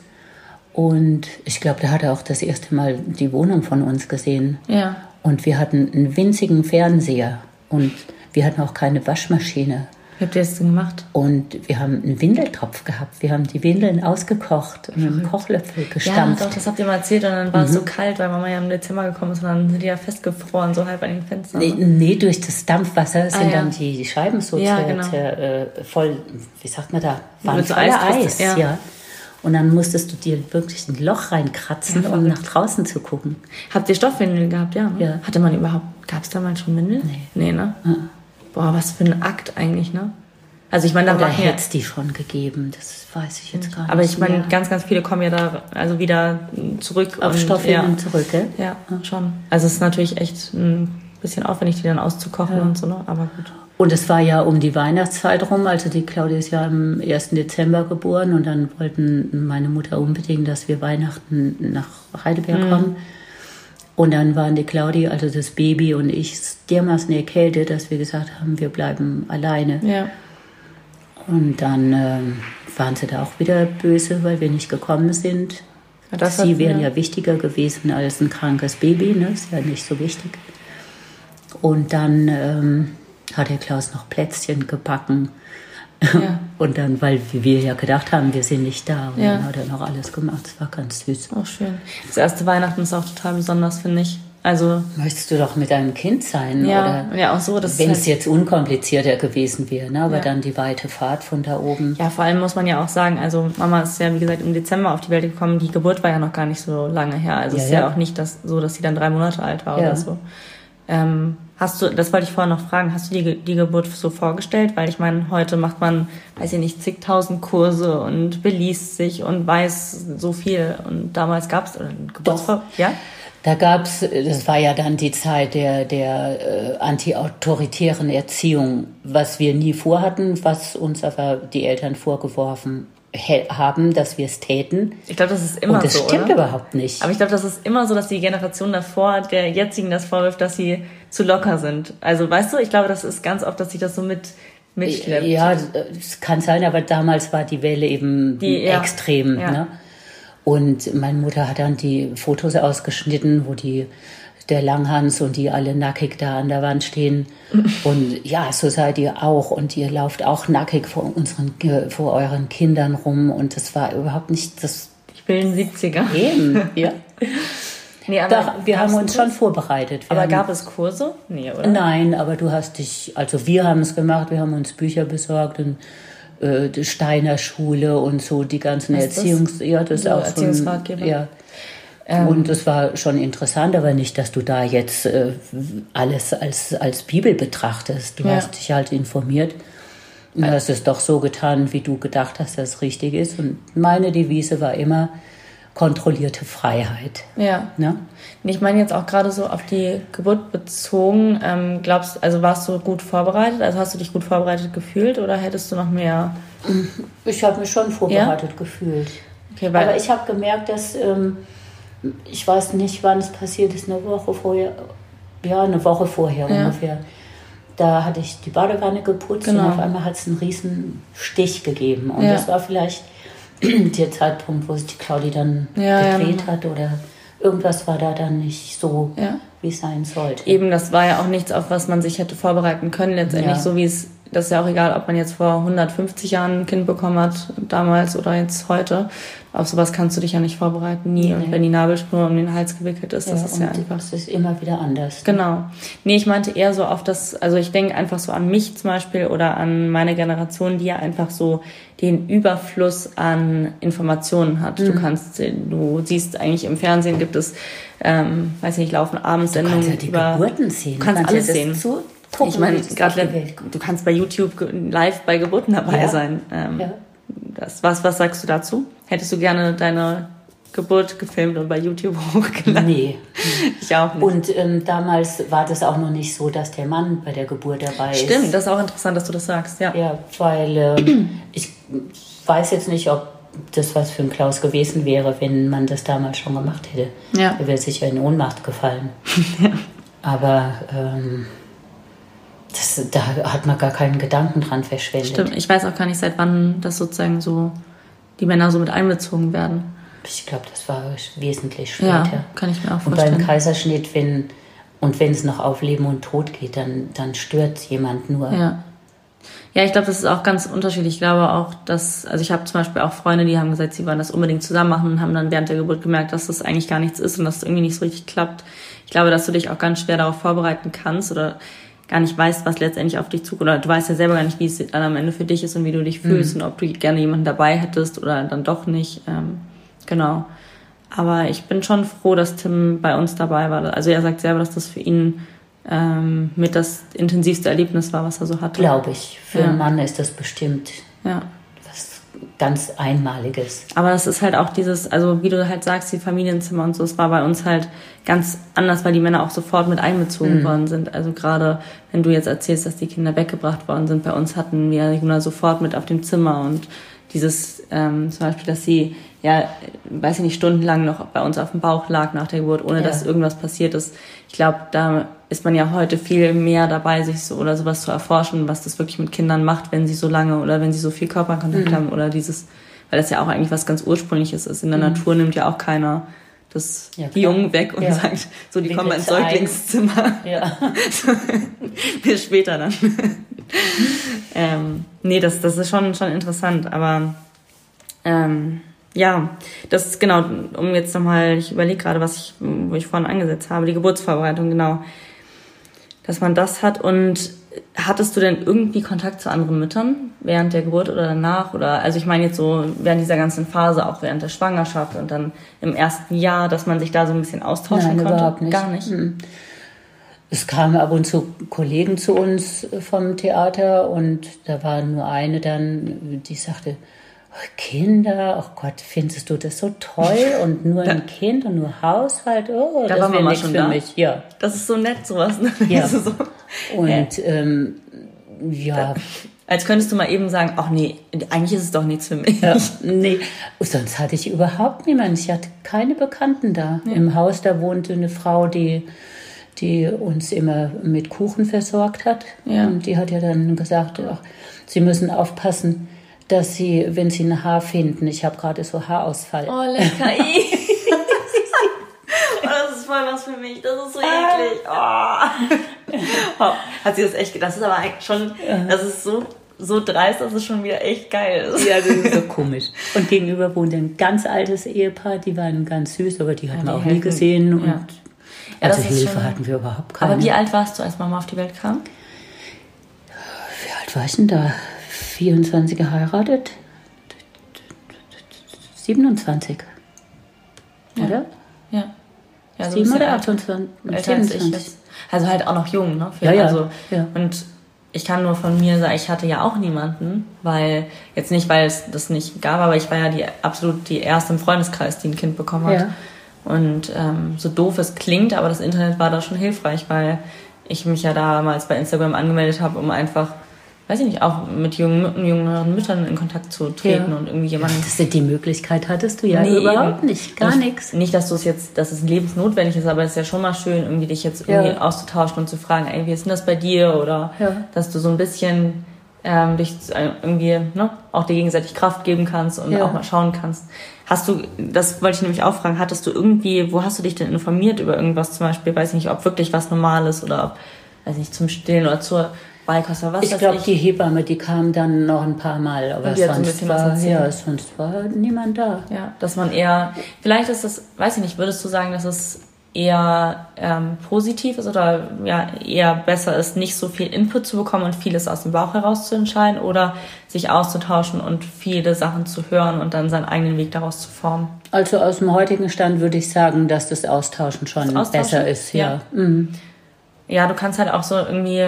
Und ich glaube, der hatte auch das erste Mal die Wohnung von uns gesehen. Ja. Und wir hatten einen winzigen Fernseher. Und wir hatten auch keine Waschmaschine. Wie habt ihr das denn gemacht? Und wir haben einen Windeltopf gehabt. Wir haben die Windeln ausgekocht und mit einem Kochlöffel Ja, gestampft. doch, das habt ihr mal erzählt und dann war Mhm. es so kalt, weil Mama ja im Dezember gekommen ist und dann sind die ja festgefroren, so halb an den Fenstern. Nee, nee, durch das Dampfwasser sind Ah, ja. dann die, die Scheiben so Ja, genau. äh, voll, wie sagt man da, waren so voller Eis. ja. Ja. Und dann musstest du dir wirklich ein Loch reinkratzen, Ja, um nach draußen zu gucken. Habt ihr Stoffwindeln gehabt, ja? Ne? Ja. Hatte man überhaupt, gab es damals schon Windeln? Nee. Nee, ne? Boah, was für ein Akt eigentlich, ne? Also ich meine, da ja, hätte es die schon gegeben, das weiß ich jetzt gar nicht aber ich meine, mehr. ganz, ganz viele kommen ja da also wieder zurück auf und, Stoffwindeln ja. zurück, gell? Ja, schon. Also es ist natürlich echt ein bisschen aufwendig, die dann auszukochen und so, ne? Aber gut. Und es war ja um die Weihnachtszeit rum, also die Claudia ist ja am 1. Dezember geboren und dann wollten meine Mutter unbedingt, dass wir Weihnachten nach Heidelberg kommen. Und dann waren die Claudia, also das Baby und ich dermaßen erkältet, dass wir gesagt haben, wir bleiben alleine. Ja. Und dann ähm, waren sie da auch wieder böse, weil wir nicht gekommen sind. Ja, sie wären wieder- ja wichtiger gewesen als ein krankes Baby, ne? Ist ja nicht so wichtig. Und dann ähm, hat der Klaus noch Plätzchen gebacken. Ja. Und dann, weil wir ja gedacht haben, wir sind nicht da. Und Ja. dann hat er noch alles gemacht. Es war ganz süß. Auch schön. Das erste Weihnachten ist auch total besonders, finde ich. Also, Möchtest du doch mit deinem Kind sein? ja, Oder ja, auch so, wenn es es halt, jetzt unkomplizierter gewesen wäre, ne? aber Ja. dann die weite Fahrt von da oben. Ja, vor allem muss man ja auch sagen, also Mama ist ja, wie gesagt, im Dezember auf die Welt gekommen. Die Geburt war ja noch gar nicht so lange her. Also es Ja, ist ja, ja. auch nicht das, so, dass sie dann drei Monate alt war oder so. Ähm, hast du, das wollte ich vorher noch fragen, hast du dir die Geburt so vorgestellt? Weil ich meine, heute macht man, weiß ich nicht, zigtausend Kurse und beliest sich und weiß so viel. Und damals gab es Geburtsvor... Ja? Da gab's, das war ja dann die Zeit der, der äh, anti-autoritären Erziehung, was wir nie vorhatten, was uns aber die Eltern vorgeworfen haben, dass wir es täten. Ich glaube, das ist immer Und das so, stimmt oder? überhaupt nicht. Aber ich glaube, das ist immer so, dass die Generation davor der jetzigen das vorwirft, dass sie zu locker sind. Also weißt du, ich glaube, das ist ganz oft, dass sich das so mit mitschleppt. Ja, es kann sein, aber damals war die Welle eben Die- ja. extrem. Ja. Ne? Und meine Mutter hat dann die Fotos ausgeschnitten, wo die der Langhans und die alle nackig da an der Wand stehen. Und ja, so seid ihr auch. Und ihr lauft auch nackig vor unseren, vor euren Kindern rum. Und das war überhaupt nicht das Ich einen 70er. eben. ja. Nee, aber Doch, wir haben uns schon vorbereitet. Wir Aber haben, gab es Kurse? Nee, oder? Nein, aber du hast dich, also wir haben es gemacht, wir haben uns Bücher besorgt und äh, die Steiner Schule und so die ganzen das? Erziehungs... Ja, das ist So auch so ein? Ja. Und es war schon interessant, aber nicht, dass du da jetzt äh, alles als, als Bibel betrachtest. Du Ja. hast dich halt informiert und hast es doch so getan, wie du gedacht hast, dass es richtig ist. Und meine Devise war immer kontrollierte Freiheit. Ja. Ne? Ich meine jetzt auch gerade so auf die Geburt bezogen. Ähm, glaubst, also warst du gut vorbereitet? Also hast du dich gut vorbereitet gefühlt oder hättest du noch mehr? Ich habe mich schon vorbereitet gefühlt. Okay, weil Aber ich habe gemerkt, dass ähm, ich weiß nicht, wann es passiert ist, eine Woche vorher, ja, eine Woche vorher Ja. ungefähr. Da hatte ich die Badewanne geputzt Genau. und auf einmal hat es einen riesen Stich gegeben. Und Ja. das war vielleicht der Zeitpunkt, wo sich die Claudi dann Ja, gedreht hat oder irgendwas war da dann nicht so, wie es sein sollte. eben, das war ja auch nichts, auf was man sich hätte vorbereiten können. Letztendlich so wie es, das ist ja auch egal, ob man jetzt vor 150 Jahren ein Kind bekommen hat, damals oder jetzt heute. Auf sowas kannst du dich ja nicht vorbereiten, nie. Und Nee. wenn die Nabelschnur um den Hals gewickelt ist, das ja, ist ja und einfach es ist immer wieder anders. Genau. Nee, ich meinte eher so auf das, also ich denke einfach so an mich zum Beispiel oder an meine Generation, die ja einfach so den Überfluss an Informationen hat. Mhm. Du kannst, du siehst eigentlich im Fernsehen gibt es, ähm, weiß nicht, laufen Du Abendsendungen kannst ja die über. Geburten sehen. Du kannst ja alles das sehen. Zu gucken, ich meine, gerade du kannst bei YouTube live bei Geburten dabei Ja. sein. Ähm, Ja. das, was, was sagst du dazu? Hättest du gerne deine Geburt gefilmt und bei YouTube hochgeladen? Nee. Ich auch nicht. Und ähm, damals war das auch noch nicht so, dass der Mann bei der Geburt dabei ist. Stimmt, das ist auch interessant, dass du das sagst, ja. Ja, weil ähm, ich weiß jetzt nicht, ob das was für ein Klaus gewesen wäre, wenn man das damals schon gemacht hätte. Ja. Er wäre sicher in Ohnmacht gefallen. Aber ähm, das, da hat man gar keinen Gedanken dran verschwendet. Stimmt, ich weiß auch gar nicht, seit wann das sozusagen so, die Männer so mit einbezogen werden. Ich glaube, das war wesentlich Ja, später. kann ich mir auch Und vorstellen. beim Kaiserschnitt, wenn und wenn es noch auf Leben und Tod geht, dann, dann stört jemand nur. Ja. Ja, ich glaube, das ist auch ganz unterschiedlich. Ich glaube auch, dass, also ich habe zum Beispiel auch Freunde, die haben gesagt, sie wollen das unbedingt zusammen machen und haben dann während der Geburt gemerkt, dass das eigentlich gar nichts ist und dass es irgendwie nicht so richtig klappt. Ich glaube, dass du dich auch ganz schwer darauf vorbereiten kannst oder gar nicht weißt, was letztendlich auf dich zukommt. Oder du weißt ja selber gar nicht, wie es dann am Ende für dich ist und wie du dich fühlst und ob du gerne jemanden dabei hättest oder dann doch nicht. Ähm, genau. Aber ich bin schon froh, dass Tim bei uns dabei war. Also er sagt selber, dass das für ihn ähm, mit das intensivste Erlebnis war, was er so hatte. Glaube ich. Für Ja. einen Mann ist das bestimmt Ja. Ganz Einmaliges. Aber das ist halt auch dieses, also wie du halt sagst, die Familienzimmer und so, es war bei uns halt ganz anders, weil die Männer auch sofort mit einbezogen worden sind. Also gerade wenn du jetzt erzählst, dass die Kinder weggebracht worden sind, bei uns hatten wir Juna sofort mit auf dem Zimmer und dieses ähm, zum Beispiel, dass sie ja, weiß ich nicht, stundenlang noch bei uns auf dem Bauch lag nach der Geburt, ohne Ja. dass irgendwas passiert ist. Ich glaube, da ist man ja heute viel mehr dabei, sich so oder sowas zu erforschen, was das wirklich mit Kindern macht, wenn sie so lange oder wenn sie so viel Körperkontakt Mhm. haben oder dieses, weil das ja auch eigentlich was ganz Ursprüngliches ist. In der Natur nimmt ja auch keiner das Ja, die. Jungen weg und Ja. sagt, so, die kommen ins. Säuglingszimmer. Ja. Bis später dann. ähm, nee, das, das ist schon, schon interessant, aber ähm, ja, das ist genau, um jetzt nochmal, ich überlege gerade, was ich, wo ich vorhin angesetzt habe, die Geburtsvorbereitung, genau. Dass man das hat und hattest du denn irgendwie Kontakt zu anderen Müttern während der Geburt oder danach? Oder also ich meine jetzt so während dieser ganzen Phase, auch während der Schwangerschaft und dann im ersten Jahr, dass man sich da so ein bisschen austauschen Nein, konnte? überhaupt nicht. Gar nicht. Mhm. Es kamen ab und zu Kollegen zu uns vom Theater und da war nur eine dann, die sagte, "Oh, Kinder, oh Gott, findest du das so toll und nur ein Kind und nur Haushalt, oh, Da das wäre nichts für da. mich. Ja. Das ist so nett, sowas. Ne? Ja. So, Und ähm, ja, als könntest du mal eben sagen, ach nee, eigentlich ist es doch nichts für mich. Ja, nee, sonst hatte ich überhaupt niemanden. Ich hatte keine Bekannten da. Im Haus, da wohnte eine Frau, die, die uns immer mit Kuchen versorgt hat. Ja. Und die hat ja dann gesagt, ach, sie müssen aufpassen, dass sie, wenn sie ein Haar finden, ich habe gerade so Haarausfall. Oh, lecker. Oh, das ist voll was für mich. Das ist so eklig. Oh. Oh, Hat sie das echt gedacht? Das ist aber eigentlich schon, das ist so, so dreist, dass es schon wieder echt geil ist. Ja, das ist so komisch. Und gegenüber wohnt ein ganz altes Ehepaar, die waren ganz süß, aber die hatten Ja, wir auch nie helfen. gesehen. Und Ja. Ja, also ist Hilfe schon- hatten wir überhaupt keine. Aber wie alt warst du, als Mama auf die Welt kam? Wie alt war ich denn da? 24 geheiratet? 27. Oder? Ja. ja so 7 ein bisschen oder alt- 28? älter als ich 27. jetzt. Also halt auch noch jung, ne? Für- Ja, ja, Also, ja. Und ich kann nur von mir sagen, ich hatte ja auch niemanden, weil, jetzt nicht, weil es das nicht gab, aber ich war ja die absolut die erste im Freundeskreis, die ein Kind bekommen hat. Ja. Und ähm, so doof es klingt, aber das Internet war da schon hilfreich, weil ich mich ja damals bei Instagram angemeldet habe, um einfach, weiß ich nicht, auch mit jungen, jüngeren Müttern in Kontakt zu treten Ja. und irgendwie jemanden Das, die Möglichkeit hattest du ja Nee, überhaupt nicht. Gar nicht, nichts. Nicht, dass du es jetzt, dass es lebensnotwendig ist, aber es ist ja schon mal schön, irgendwie dich jetzt irgendwie Ja. auszutauschen und zu fragen, ey, wie ist denn das bei dir? Oder Ja. dass du so ein bisschen ähm, dich äh, irgendwie ne, auch dir gegenseitig Kraft geben kannst und Ja. auch mal schauen kannst. Hast du, das wollte ich nämlich auch fragen, hattest du irgendwie, wo hast du dich denn informiert über irgendwas zum Beispiel? Weiß nicht, ob wirklich was Normales oder ob, weiß nicht, zum Stillen oder zur Oder was Ich glaube, die Hebamme, die kam dann noch ein paar Mal, aber sonst, war, ja, sonst war niemand da. Ja, dass man eher, vielleicht ist das, weiß ich nicht, würdest du sagen, dass es eher ähm, positiv ist oder ja eher besser ist, nicht so viel Input zu bekommen und vieles aus dem Bauch heraus zu entscheiden oder sich auszutauschen und viele Sachen zu hören und dann seinen eigenen Weg daraus zu formen? Also aus dem heutigen Stand würde ich sagen, dass das Austauschen schon Das Austauschen? besser ist. Ja. Ja. Mhm. Ja, du kannst halt auch so irgendwie,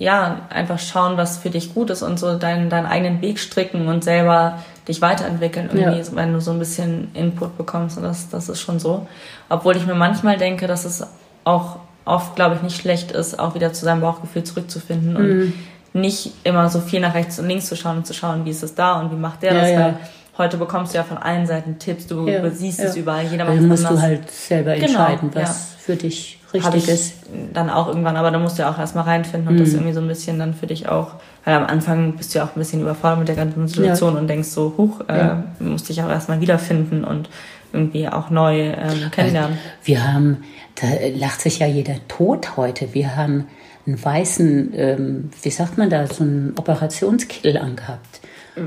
ja, einfach schauen, was für dich gut ist und so deinen, deinen eigenen Weg stricken und selber dich weiterentwickeln, irgendwie, Ja. wenn du so ein bisschen Input bekommst. Und das, das ist schon so. Obwohl ich mir manchmal denke, dass es auch oft, glaube ich, nicht schlecht ist, auch wieder zu seinem Bauchgefühl zurückzufinden und Mhm. nicht immer so viel nach rechts und links zu schauen und zu schauen, wie ist es da und wie macht der Ja, das, ja. weil heute bekommst du ja von allen Seiten Tipps, du siehst es überall, jeder macht es musst anders. du halt selber Genau, entscheiden, was ja. für dich richtig ich ist. dann auch irgendwann, aber da musst du ja auch erstmal reinfinden und Mhm. das irgendwie so ein bisschen dann für dich auch, weil am Anfang bist du ja auch ein bisschen überfordert mit der ganzen Situation und denkst so, huch, äh, Ja. musst dich auch erstmal wiederfinden und irgendwie auch neu ähm, kennenlernen. Wir haben, da lacht sich ja jeder tot heute. Wir haben einen weißen, ähm, wie sagt man da, so einen Operationskittel angehabt.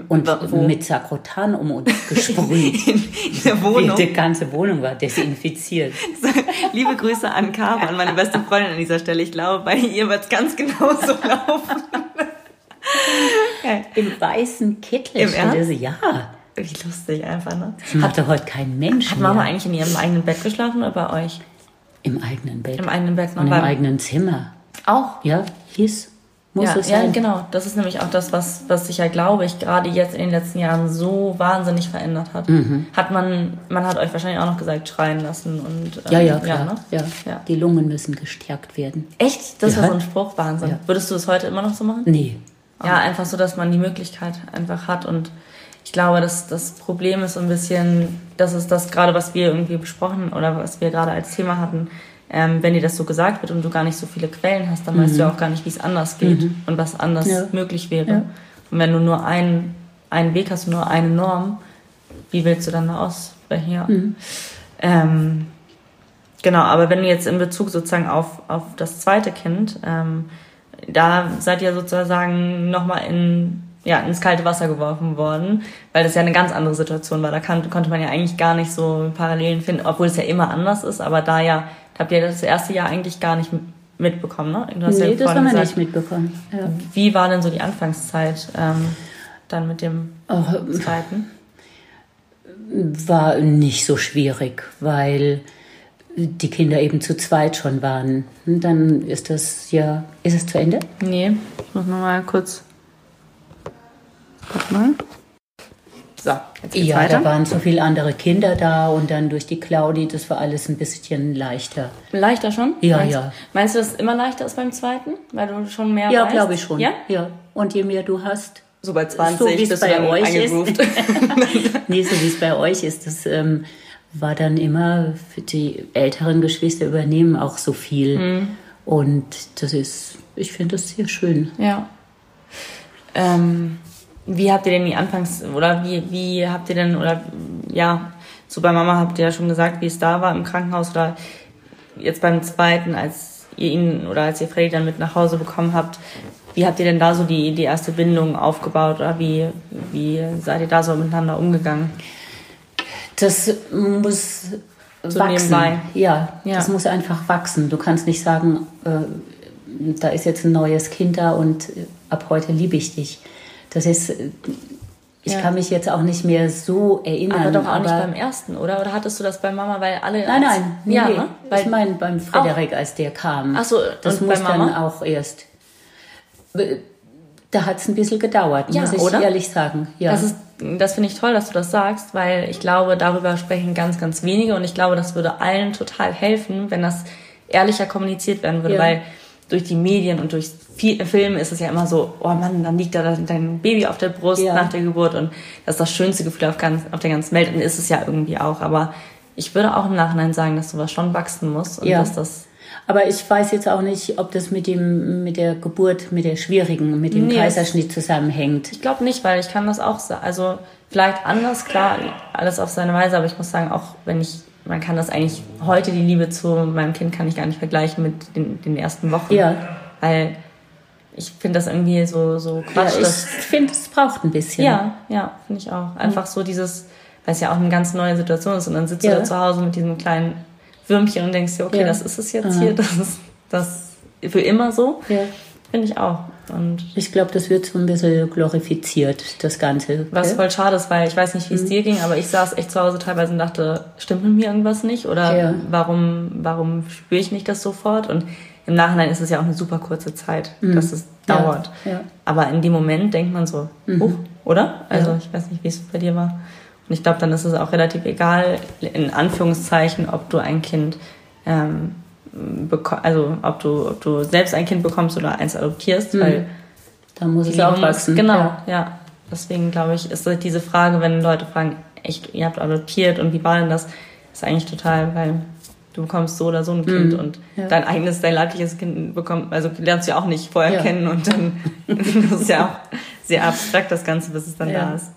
Und Wo? mit Sakrotan um uns gesprüht. In der Wohnung. Die, die ganze Wohnung war desinfiziert. Liebe Grüße an Caro, an meine beste Freundin an dieser Stelle. Ich glaube, bei ihr wird es ganz genauso laufen. Geil. Im weißen Kittel. Im Ernst? Ja. Wie lustig einfach, ne? Das doch heute kein Mensch Hat Mama mehr. eigentlich in ihrem eigenen Bett geschlafen oder bei euch? Im eigenen Bett. Im eigenen Bett? Und im Beim- eigenen Zimmer. Auch? Ja, hieß. Muss ja, es ja, sein. genau. Das ist nämlich auch das, was, was sich ja, glaube ich, gerade jetzt in den letzten Jahren so wahnsinnig verändert hat. Mhm. Hat man, man hat euch wahrscheinlich auch noch gesagt, schreien lassen und. ähm, Ja, ja, klar. ne? ja, Ja. Die Lungen müssen gestärkt werden. Echt? Das Ja. war so ein Spruch, Wahnsinn. Ja. Würdest du es heute immer noch so machen? Nee. Ja, einfach so, dass man die Möglichkeit einfach hat. Und ich glaube, dass das Problem ist so ein bisschen, das ist das gerade, was wir irgendwie besprochen oder was wir gerade als Thema hatten. Ähm, wenn dir das so gesagt wird und du gar nicht so viele Quellen hast, dann weißt du ja auch gar nicht, wie es anders geht und was anders Mhm. Ja. möglich wäre. Ja. Und wenn du nur einen, einen Weg hast und nur eine Norm, wie willst du dann da ausbrechen? Ja. Mhm. Ähm, genau, aber wenn du jetzt in Bezug sozusagen auf, auf das zweite Kind, ähm, da seid ihr sozusagen nochmal in, ja, ins kalte Wasser geworfen worden, weil das ja eine ganz andere Situation war. Da kann, konnte man ja eigentlich gar nicht so Parallelen finden, obwohl es ja immer anders ist, aber da ja, habt ihr das erste Jahr eigentlich gar nicht mitbekommen, ne? Du hast Nee, ja das haben wir gesagt, nicht mitbekommen. Ja. Wie war denn so die Anfangszeit ähm, dann mit dem Auch, zweiten? war nicht so schwierig, weil die Kinder eben zu zweit schon waren. Und Dann ist das ja, ist es zu Ende? Nee, ich muss noch mal kurz. Guck mal. So, jetzt geht's Ja, weiter. da waren so viele andere Kinder da und dann durch die Claudi, das war alles ein bisschen leichter. Leichter schon? Ja, meinst, ja. Meinst du, dass es immer leichter ist beim zweiten? Weil du schon mehr Ja, glaube ich schon. Ja? ja. Und je mehr du hast, So bei 20 So wie es bei euch ist. nee, so wie es bei euch ist, das ähm, war dann immer für die älteren Geschwister übernehmen auch so viel. Mhm. Und das ist, ich finde das sehr schön. ja. Ähm, wie habt ihr denn die Anfangs... Oder wie, wie habt ihr denn... Oder ja, so bei Mama habt ihr ja schon gesagt, wie es da war im Krankenhaus. Oder jetzt beim zweiten, als ihr ihn... Oder als ihr Freddy dann mit nach Hause bekommen habt. wie habt ihr denn da so die, die erste Bindung aufgebaut oder wie, wie seid ihr da so miteinander umgegangen? Das muss So wachsen. nebenbei. Ja, Ja. das muss einfach wachsen. Du kannst nicht sagen, äh, da ist jetzt ein neues Kind da und ab heute liebe ich dich. Das ist, äh, ich Ja. kann mich jetzt auch nicht mehr so erinnern. Aber doch auch nicht aber- beim ersten, oder? Oder hattest du das bei Mama, weil alle... Nein, nein, nee, ja, nee. ne? ich Weil, meine beim Frederik, als der kam. Ach so, das und muss bei Mama? dann auch erst. Da hat es ein bisschen gedauert, Ja, muss ich oder? ehrlich sagen. Ja. Das, ist, das finde ich toll, dass du das sagst, weil ich glaube, darüber sprechen ganz, ganz wenige und ich glaube, das würde allen total helfen, wenn das ehrlicher kommuniziert werden würde, Ja. weil durch die Medien und durch viel, Filme ist es ja immer so, oh Mann, dann liegt da dein Baby auf der Brust Ja. nach der Geburt und das ist das schönste Gefühl auf, ganz, auf der ganzen Welt und ist es ja irgendwie auch, aber ich würde auch im Nachhinein sagen, dass sowas schon wachsen muss und Ja. dass das Aber ich weiß jetzt auch nicht, ob das mit dem mit der Geburt, mit der schwierigen, mit dem Nee, Kaiserschnitt zusammenhängt. Ich glaube nicht, weil ich kann das auch. Also vielleicht anders, klar, alles auf seine Weise, aber ich muss sagen, auch wenn ich, man kann das eigentlich heute, die Liebe zu meinem Kind kann ich gar nicht vergleichen mit den, den ersten Wochen. Ja. Weil ich finde das irgendwie so, so Ja, Quatsch. ich dass, finde, es braucht ein bisschen. ja, ja, finde ich auch. Einfach so dieses, weil es ja auch eine ganz neue Situation ist und dann sitzt Ja. du da zu Hause mit diesem kleinen Würmchen und denkst dir, okay, Ja. das ist es jetzt hier, das ist das für immer so. Ja. Finde ich auch. Und Ich glaube, das wird so ein bisschen glorifiziert, das Ganze. Was voll schade ist, weil ich weiß nicht, wie Mhm. es dir ging, aber ich saß echt zu Hause teilweise und dachte, stimmt mit mir irgendwas nicht? Oder Ja. warum, warum spüre ich nicht das sofort? Und im Nachhinein ist es ja auch eine super kurze Zeit, dass es Mhm. Ja, dauert. ja. Aber in dem Moment denkt man so, huch, oder? Also ich weiß nicht, wie es bei dir war. Und ich glaube, dann ist es auch relativ egal, in Anführungszeichen, ob du ein Kind, ähm, also ob du, ob du selbst ein Kind bekommst oder eins adoptierst, weil Da muss es auch wachsen. Genau, Ja. ja. Deswegen glaube ich, ist halt diese Frage, wenn Leute fragen, echt, ihr habt adoptiert und wie war denn das, ist eigentlich total, weil du bekommst so oder so ein Kind und Mhm. ja. dein eigenes, dein leibliches Kind bekommt, also lernst du ja auch nicht vorher Ja. kennen und dann das ist ja auch sehr abstrakt das Ganze, bis es dann da ist.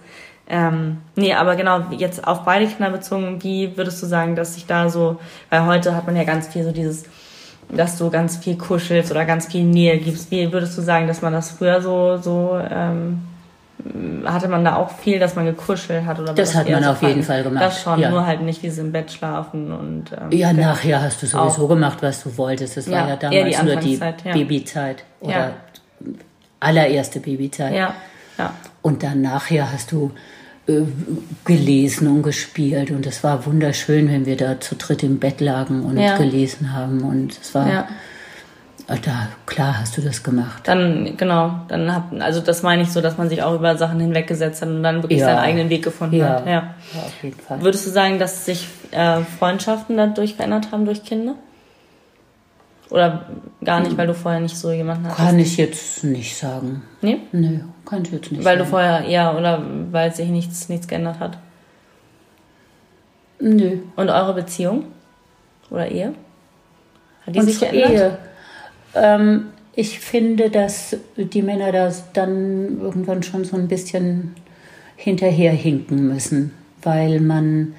Ähm, nee, aber genau, jetzt auf beide Kinder bezogen, wie würdest du sagen, dass sich da so, weil heute hat man ja ganz viel so dieses, dass du ganz viel kuschelst oder ganz viel Nähe gibst. Wie würdest du sagen, dass man das früher so, so ähm, hatte man da auch viel, dass man gekuschelt hat? Oder Das hat man so auf jeden fein? Fall gemacht, Das schon, ja. nur halt nicht wie sie im Bett schlafen und ähm, Ja, nachher hast du sowieso Auch. gemacht, was du wolltest. Es Ja, war ja damals die nur die ja. Babyzeit oder allererste Babyzeit. ja, ja. Und dann nachher hast du äh, gelesen und gespielt und es war wunderschön, wenn wir da zu dritt im Bett lagen und Ja. gelesen haben und es war ja. äh, da klar hast du das gemacht. Dann, genau, dann hat, also das meine ich so, dass man sich auch über Sachen hinweggesetzt hat und dann wirklich Ja. seinen eigenen Weg gefunden Ja. hat. Ja. Ja, auf jeden Fall. Würdest du sagen, dass sich äh, Freundschaften dadurch verändert haben durch Kinder? Oder gar nicht, weil du vorher nicht so jemanden hattest? Kann ich jetzt nicht sagen. Nee? Nee, kann ich jetzt nicht Weil du sagen. vorher eher oder weil sich nichts, nichts geändert hat? Nö. Und eure Beziehung? Oder Ehe? Hat die sich Unsere geändert? Ehe. Ähm, ich finde, dass die Männer da dann irgendwann schon so ein bisschen hinterherhinken müssen, weil man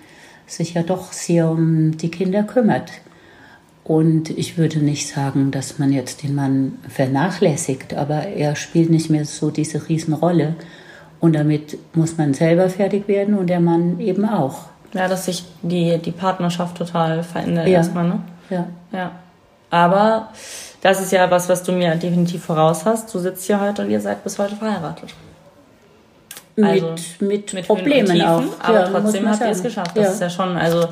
sich ja doch sehr um die Kinder kümmert. Und ich würde nicht sagen, dass man jetzt den Mann vernachlässigt, aber er spielt nicht mehr so diese Riesenrolle. Und damit muss man selber fertig werden und der Mann eben auch. Ja, dass sich die, die Partnerschaft total verändert Ja. erstmal, ne? Ja. Ja. Aber das ist ja was, was du mir definitiv voraus hast. Du sitzt hier heute und ihr seid bis heute verheiratet. Also, mit, mit, Mit Problemen auch. Aber Ja, trotzdem habt ihr es geschafft. Das Ja. ist ja schon, also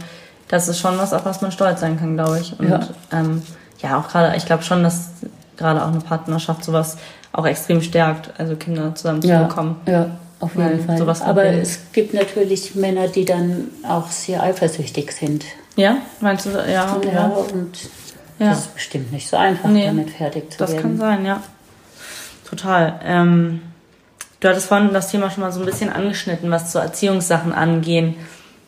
das ist schon was, auf was man stolz sein kann, glaube ich. Und Ja. ähm, ja, auch gerade, ich glaube schon, dass gerade auch eine Partnerschaft sowas auch extrem stärkt, also Kinder zusammen zu ja, bekommen. ja, auf Weil jeden Fall. sowas Aber es gibt natürlich Männer, die dann auch sehr eifersüchtig sind. Ja, meinst du, ja, Ja, ja. und Ja. das ist bestimmt nicht so einfach, Nee, damit fertig zu Das werden. kann sein, ja. Total. Ähm, du hattest vorhin das Thema schon mal so ein bisschen angeschnitten, was zu Erziehungssachen angehen.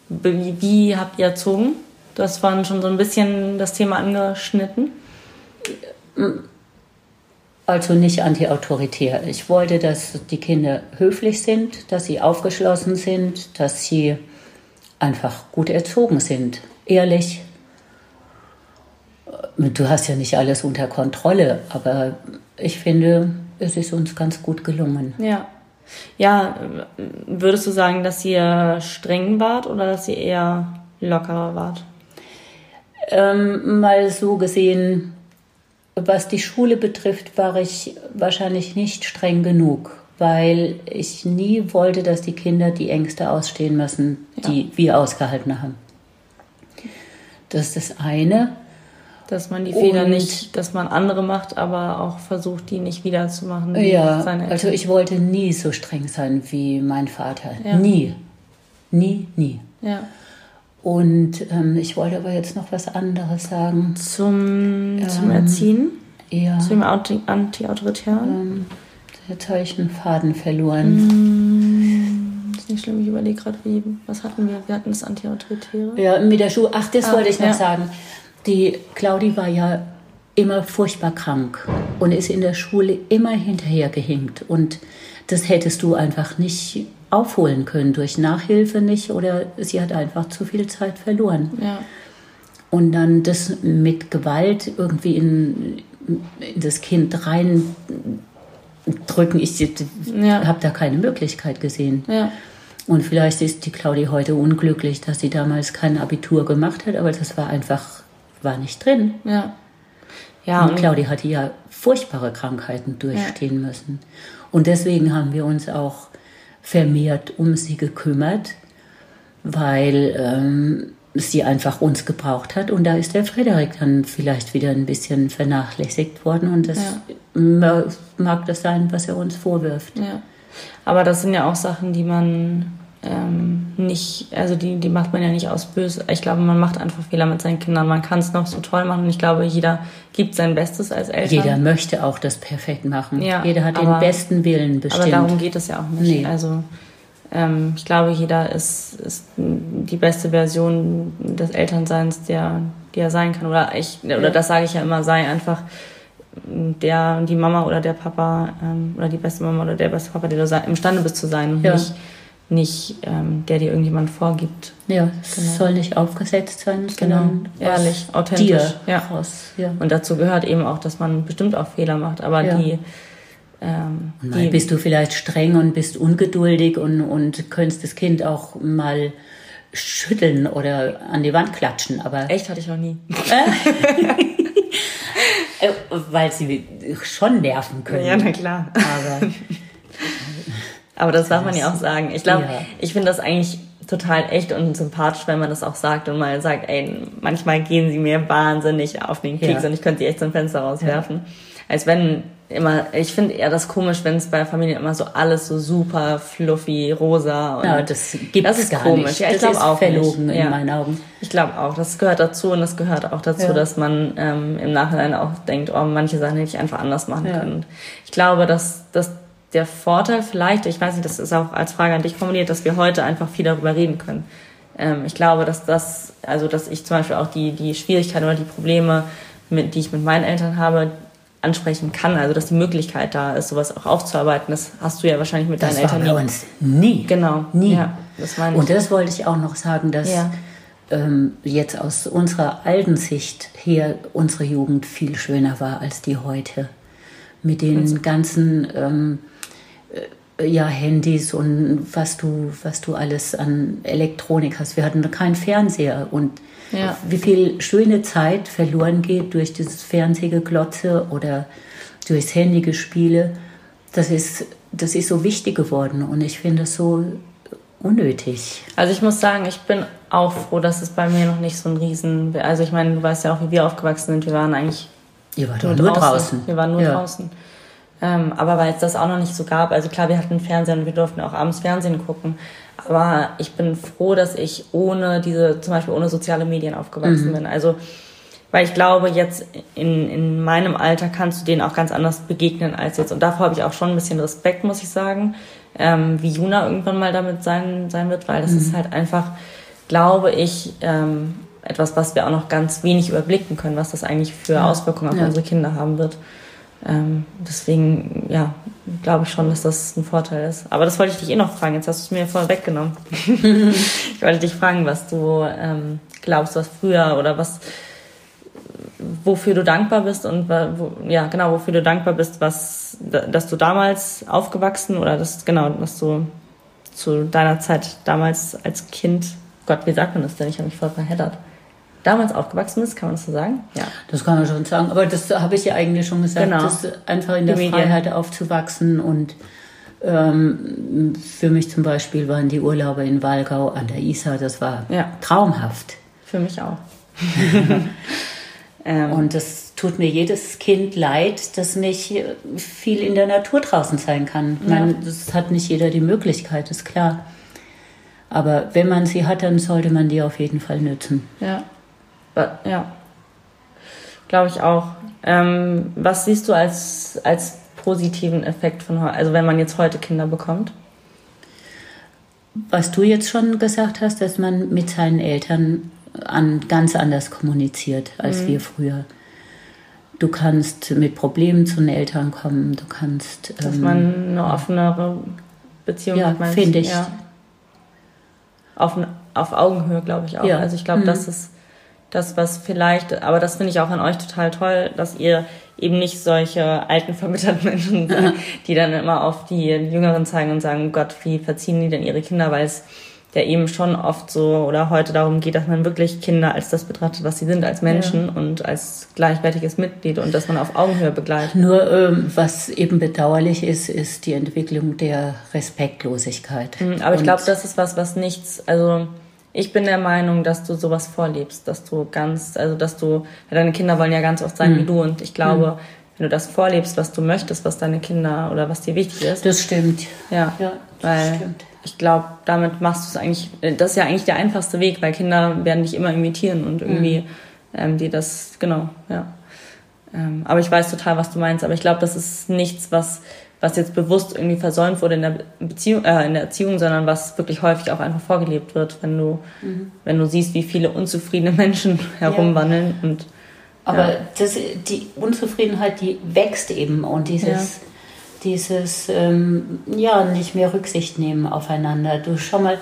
Wie, wie habt ihr erzogen? Das war schon so ein bisschen das Thema angeschnitten. Also nicht antiautoritär. Ich wollte, dass die Kinder höflich sind, dass sie aufgeschlossen sind, dass sie einfach gut erzogen sind, ehrlich. Du hast ja nicht alles unter Kontrolle, aber ich finde, es ist uns ganz gut gelungen. Ja. Ja, würdest du sagen, dass ihr streng wart oder dass ihr eher lockerer wart? Ähm, mal so gesehen, was die Schule betrifft, war ich wahrscheinlich nicht streng genug, weil ich nie wollte, dass die Kinder die Ängste ausstehen müssen, die ja. wir ausgehalten haben. Das ist das eine. Dass man die Fehler und, nicht, dass man andere macht, aber auch versucht, die nicht wiederzumachen. Ja, also ich wollte nie so streng sein wie mein Vater. Ja. Nie. Nie, nie. Ja. Und ähm, ich wollte aber jetzt noch was anderes sagen. Zum, ähm, zum Erziehen? Ja. Zum Anti-Autoritären? Ähm, jetzt habe ich einen Faden verloren. Mm, ist nicht schlimm, ich überlege gerade, wie, was hatten wir? Wir hatten das Anti-Autoritäre. Ja, mit der Schule. Ach, das ah, wollte ich noch ja. sagen. Die Claudi war ja immer furchtbar krank und ist in der Schule immer hinterhergehinkt. Und das hättest du einfach nicht aufholen können durch Nachhilfe nicht oder sie hat einfach zu viel Zeit verloren. Ja. Und dann das mit Gewalt irgendwie in, in das Kind rein drücken, ich ja. habe da keine Möglichkeit gesehen. Ja. Und vielleicht ist die Claudi heute unglücklich, dass sie damals kein Abitur gemacht hat, aber das war einfach, war nicht drin. Ja. Ja, und, und Claudi hatte ja furchtbare Krankheiten durchstehen ja. müssen. Und deswegen haben wir uns auch vermehrt um sie gekümmert, weil ähm, sie einfach uns gebraucht hat. Und da ist der Frederik dann vielleicht wieder ein bisschen vernachlässigt worden. Und das ja. mag das sein, was er uns vorwirft. Ja. Aber das sind ja auch Sachen, die man ähm, nicht, also die, die macht man ja nicht aus böse. Ich glaube, man macht einfach Fehler mit seinen Kindern. Man kann es noch so toll machen. Und ich glaube, jeder gibt sein Bestes als Eltern. Jeder möchte auch das perfekt machen. Ja, jeder hat aber, den besten Willen bestimmt. Aber darum geht es ja auch nicht. Nee. Also ähm, ich glaube, jeder ist, ist die beste Version des Elternseins, der, die er sein kann. Oder ich, oder das sage ich ja immer, sei einfach der, die Mama oder der Papa ähm, oder die beste Mama oder der beste Papa, der du imstande bist zu sein und ja. nicht nicht ähm, der dir irgendjemand vorgibt. Ja, es genau. soll nicht aufgesetzt sein, genau. ehrlich, authentisch. Dir ja. Raus. ja. Und dazu gehört eben auch, dass man bestimmt auch Fehler macht, aber ja. die ähm, die, bist du vielleicht streng und bist ungeduldig und, und könntest das Kind auch mal schütteln oder an die Wand klatschen, aber... Echt, hatte ich noch nie. Äh, weil sie schon nerven können. Ja, na klar. Aber Aber das darf man ja auch sagen. Ich glaube, ja. ich finde das eigentlich total echt und sympathisch, wenn man das auch sagt und mal sagt, ey, manchmal gehen sie mir wahnsinnig auf den Keks ja. und ich könnte sie echt zum Fenster rauswerfen. Ja. Als wenn immer, ich finde eher das komisch, wenn es bei Familien immer so alles so super fluffy, rosa und ja, das gibt das ist gar komisch. Nicht. Ja, ich glaube auch verlogen nicht. in ja. meinen Augen. Ich glaube auch, das gehört dazu und das gehört auch dazu, ja. dass man ähm, im Nachhinein auch denkt, oh, manche Sachen hätte ich einfach anders machen können. Ich glaube, dass, dass der Vorteil vielleicht, ich weiß nicht, das ist auch als Frage an dich formuliert, dass wir heute einfach viel darüber reden können. Ähm, ich glaube, dass das, also dass ich zum Beispiel auch die, die Schwierigkeiten oder die Probleme, mit, die ich mit meinen Eltern habe, ansprechen kann. Also dass die Möglichkeit da ist, sowas auch aufzuarbeiten. Das hast du ja wahrscheinlich mit das deinen Eltern nie. uns nie. Genau. Nie. Ja, das meine ich. Und das wollte ich auch noch sagen, dass ja. ähm, jetzt aus unserer alten Sicht her unsere Jugend viel schöner war als die heute. Mit den ganzen ähm, äh, ja, Handys und was du, was du alles an Elektronik hast. Wir hatten keinen Fernseher und ja. wie viel schöne Zeit verloren geht durch dieses Fernsehgeglotze oder durchs Handygespiele. Das ist, das ist so wichtig geworden und ich finde es so unnötig. Also ich muss sagen, ich bin auch froh, dass es bei mir noch nicht so ein Riesen... Also ich meine, du weißt ja auch, wie wir aufgewachsen sind. Wir waren eigentlich Ihr wart nur, nur draußen. draußen. Wir waren nur ja. draußen. Ähm, aber weil es das auch noch nicht so gab, also klar, wir hatten Fernseher und wir durften auch abends Fernsehen gucken. Aber ich bin froh, dass ich ohne diese, zum Beispiel ohne soziale Medien aufgewachsen mhm. bin. Also, weil ich glaube, jetzt in, in meinem Alter kannst du denen auch ganz anders begegnen als jetzt. Und davor habe ich auch schon ein bisschen Respekt, muss ich sagen, ähm, wie Juna irgendwann mal damit sein, sein wird, weil das mhm. ist halt einfach, glaube ich, ähm, etwas, was wir auch noch ganz wenig überblicken können, was das eigentlich für ja. Auswirkungen auf ja. unsere Kinder haben wird. Ähm, deswegen, ja, glaube ich schon, dass das ein Vorteil ist. Aber das wollte ich dich eh noch fragen. Jetzt hast du es mir voll weggenommen. ich wollte dich fragen, was du ähm, glaubst, was früher oder was, wofür du dankbar bist und wo, ja, genau, wofür du dankbar bist, was, dass du damals aufgewachsen oder das, genau, dass du zu deiner Zeit damals als Kind, Gott, wie sagt man das denn? Ich habe mich voll verheddert. Damals aufgewachsen bist, kann man das so sagen? Ja. Das kann man schon sagen. Aber das habe ich ja eigentlich schon gesagt, genau. dass einfach in der Freiheit aufzuwachsen und ähm, für mich zum Beispiel waren die Urlaube in Walgau an der Isar, das war ja. traumhaft. Für mich auch. ähm. Und das tut mir jedes Kind leid, das nicht viel in der Natur draußen sein kann. Ja. meine, das hat nicht jeder die Möglichkeit, ist klar. Aber wenn man sie hat, dann sollte man die auf jeden Fall nützen. Ja, ja, glaube ich auch. Ähm, was siehst du als, als positiven Effekt von heute, also wenn man jetzt heute Kinder bekommt? Was du jetzt schon gesagt hast, dass man mit seinen Eltern an, ganz anders kommuniziert als mhm. wir früher. Du kannst mit Problemen zu den Eltern kommen, du kannst. Dass ähm, man eine offenere Beziehung ja, hat, finde ich. Ja. Auf, auf Augenhöhe, glaube ich auch. Ja. Also ich glaube, mhm. das ist das, was vielleicht, aber das finde ich auch an euch total toll, dass ihr eben nicht solche alten, verbitterten Menschen seid, die dann immer auf die Jüngeren zeigen und sagen, Gott, wie verziehen die denn ihre Kinder, weil es ja eben schon oft so oder heute darum geht, dass man wirklich Kinder als das betrachtet, was sie sind, als Menschen ja. und als gleichwertiges Mitglied und dass man auf Augenhöhe begleitet. Nur ähm, was eben bedauerlich ist, ist die Entwicklung der Respektlosigkeit. Mhm, aber ich glaube, das ist was, was nichts, also ich bin der Meinung, dass du sowas vorlebst, dass du ganz, also dass du, deine Kinder wollen ja ganz oft sein mhm. wie du und ich glaube, mhm. wenn du das vorlebst, was du möchtest, was deine Kinder oder was dir wichtig ist. Das stimmt. Ja, ja weil stimmt. ich glaube, damit machst du es eigentlich, das ist ja eigentlich der einfachste Weg, weil Kinder werden dich immer imitieren und irgendwie mhm. ähm, die das, genau, ja. Ähm, aber ich weiß total, was du meinst, aber ich glaube, das ist nichts, was was jetzt bewusst irgendwie versäumt wurde in der Beziehung, äh, in der Erziehung, sondern was wirklich häufig auch einfach vorgelebt wird, wenn du, mhm. wenn du siehst, wie viele unzufriedene Menschen herumwandeln ja. und aber ja. das, die Unzufriedenheit, die wächst eben und dieses, ja. dieses ähm, ja, nicht mehr Rücksicht nehmen aufeinander. Du schau mal,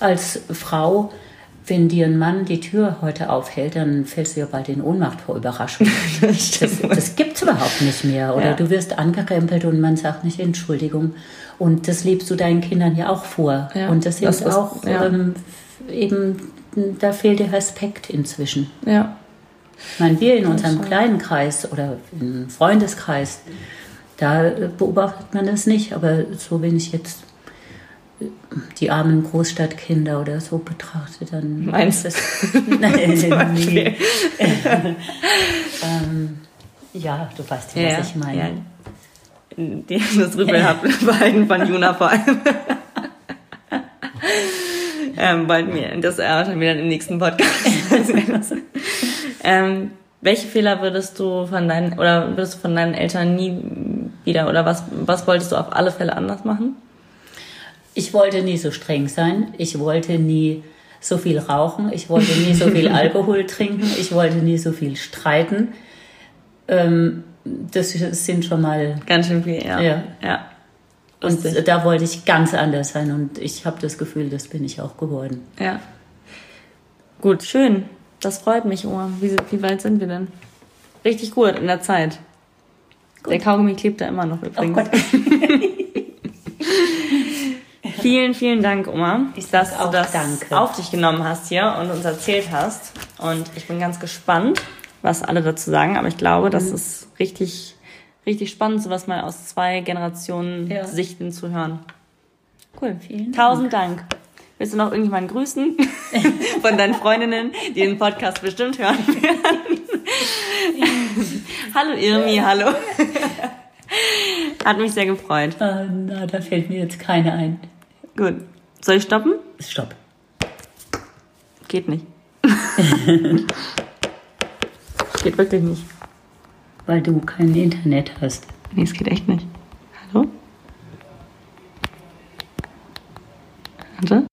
als Frau wenn dir ein Mann die Tür heute aufhält, dann fällst du ja bald in Ohnmacht vor Überraschung. das, das, das gibt es überhaupt nicht mehr. Oder ja. du wirst angerempelt und man sagt nicht Entschuldigung. Und das lebst du deinen Kindern ja auch vor. Ja, und das, das ist auch ja. ähm, eben, da fehlt der Respekt inzwischen. Ja. Ich meine, wir in unserem kleinen Kreis oder im Freundeskreis, da beobachtet man das nicht. Aber so, wenn ich jetzt die armen Großstadtkinder oder so betrachtet, dann meinst du? Nein, nie. ähm, ja, du weißt ja, was ich meine. Ja. Die, das Rüppelbehalten von Juna vor allem. ähm, bald mir, das erörtern wir dann im nächsten Podcast. ähm, welche Fehler würdest du von deinen oder würdest du von deinen Eltern nie wieder oder was was wolltest du auf alle Fälle anders machen? Ich wollte nie so streng sein. Ich wollte nie so viel rauchen. Ich wollte nie so viel Alkohol trinken. Ich wollte nie so viel streiten. Ähm, das sind schon mal. Ganz schön viel, ja. Ja. ja. Und da wollte ich ganz anders sein und ich habe das Gefühl, das bin ich auch geworden. Ja. Gut, schön. Das freut mich, Oma. Wie, wie weit sind wir denn? Richtig gut in der Zeit. Gut. Der Kaugummi klebt da immer noch übrigens. Oh Vielen, vielen Dank, Oma, ich dass du das danke. auf dich genommen hast hier und uns erzählt hast. Und ich bin ganz gespannt, was alle dazu sagen. Aber ich glaube, das mhm. ist richtig, richtig spannend, sowas mal aus zwei Generationen ja. Sichten zu hören. Cool. Vielen Tausend Dank. Dank. Willst du noch irgendjemanden grüßen? Von deinen Freundinnen, die den Podcast bestimmt hören werden. hallo Irmi, hallo. Hat mich sehr gefreut. Uh, na, da fällt mir jetzt keine ein. Gut. Soll ich stoppen? Stopp. Geht nicht. geht wirklich nicht. Weil du kein Internet hast. Nee, es geht echt nicht. Hallo? Warte.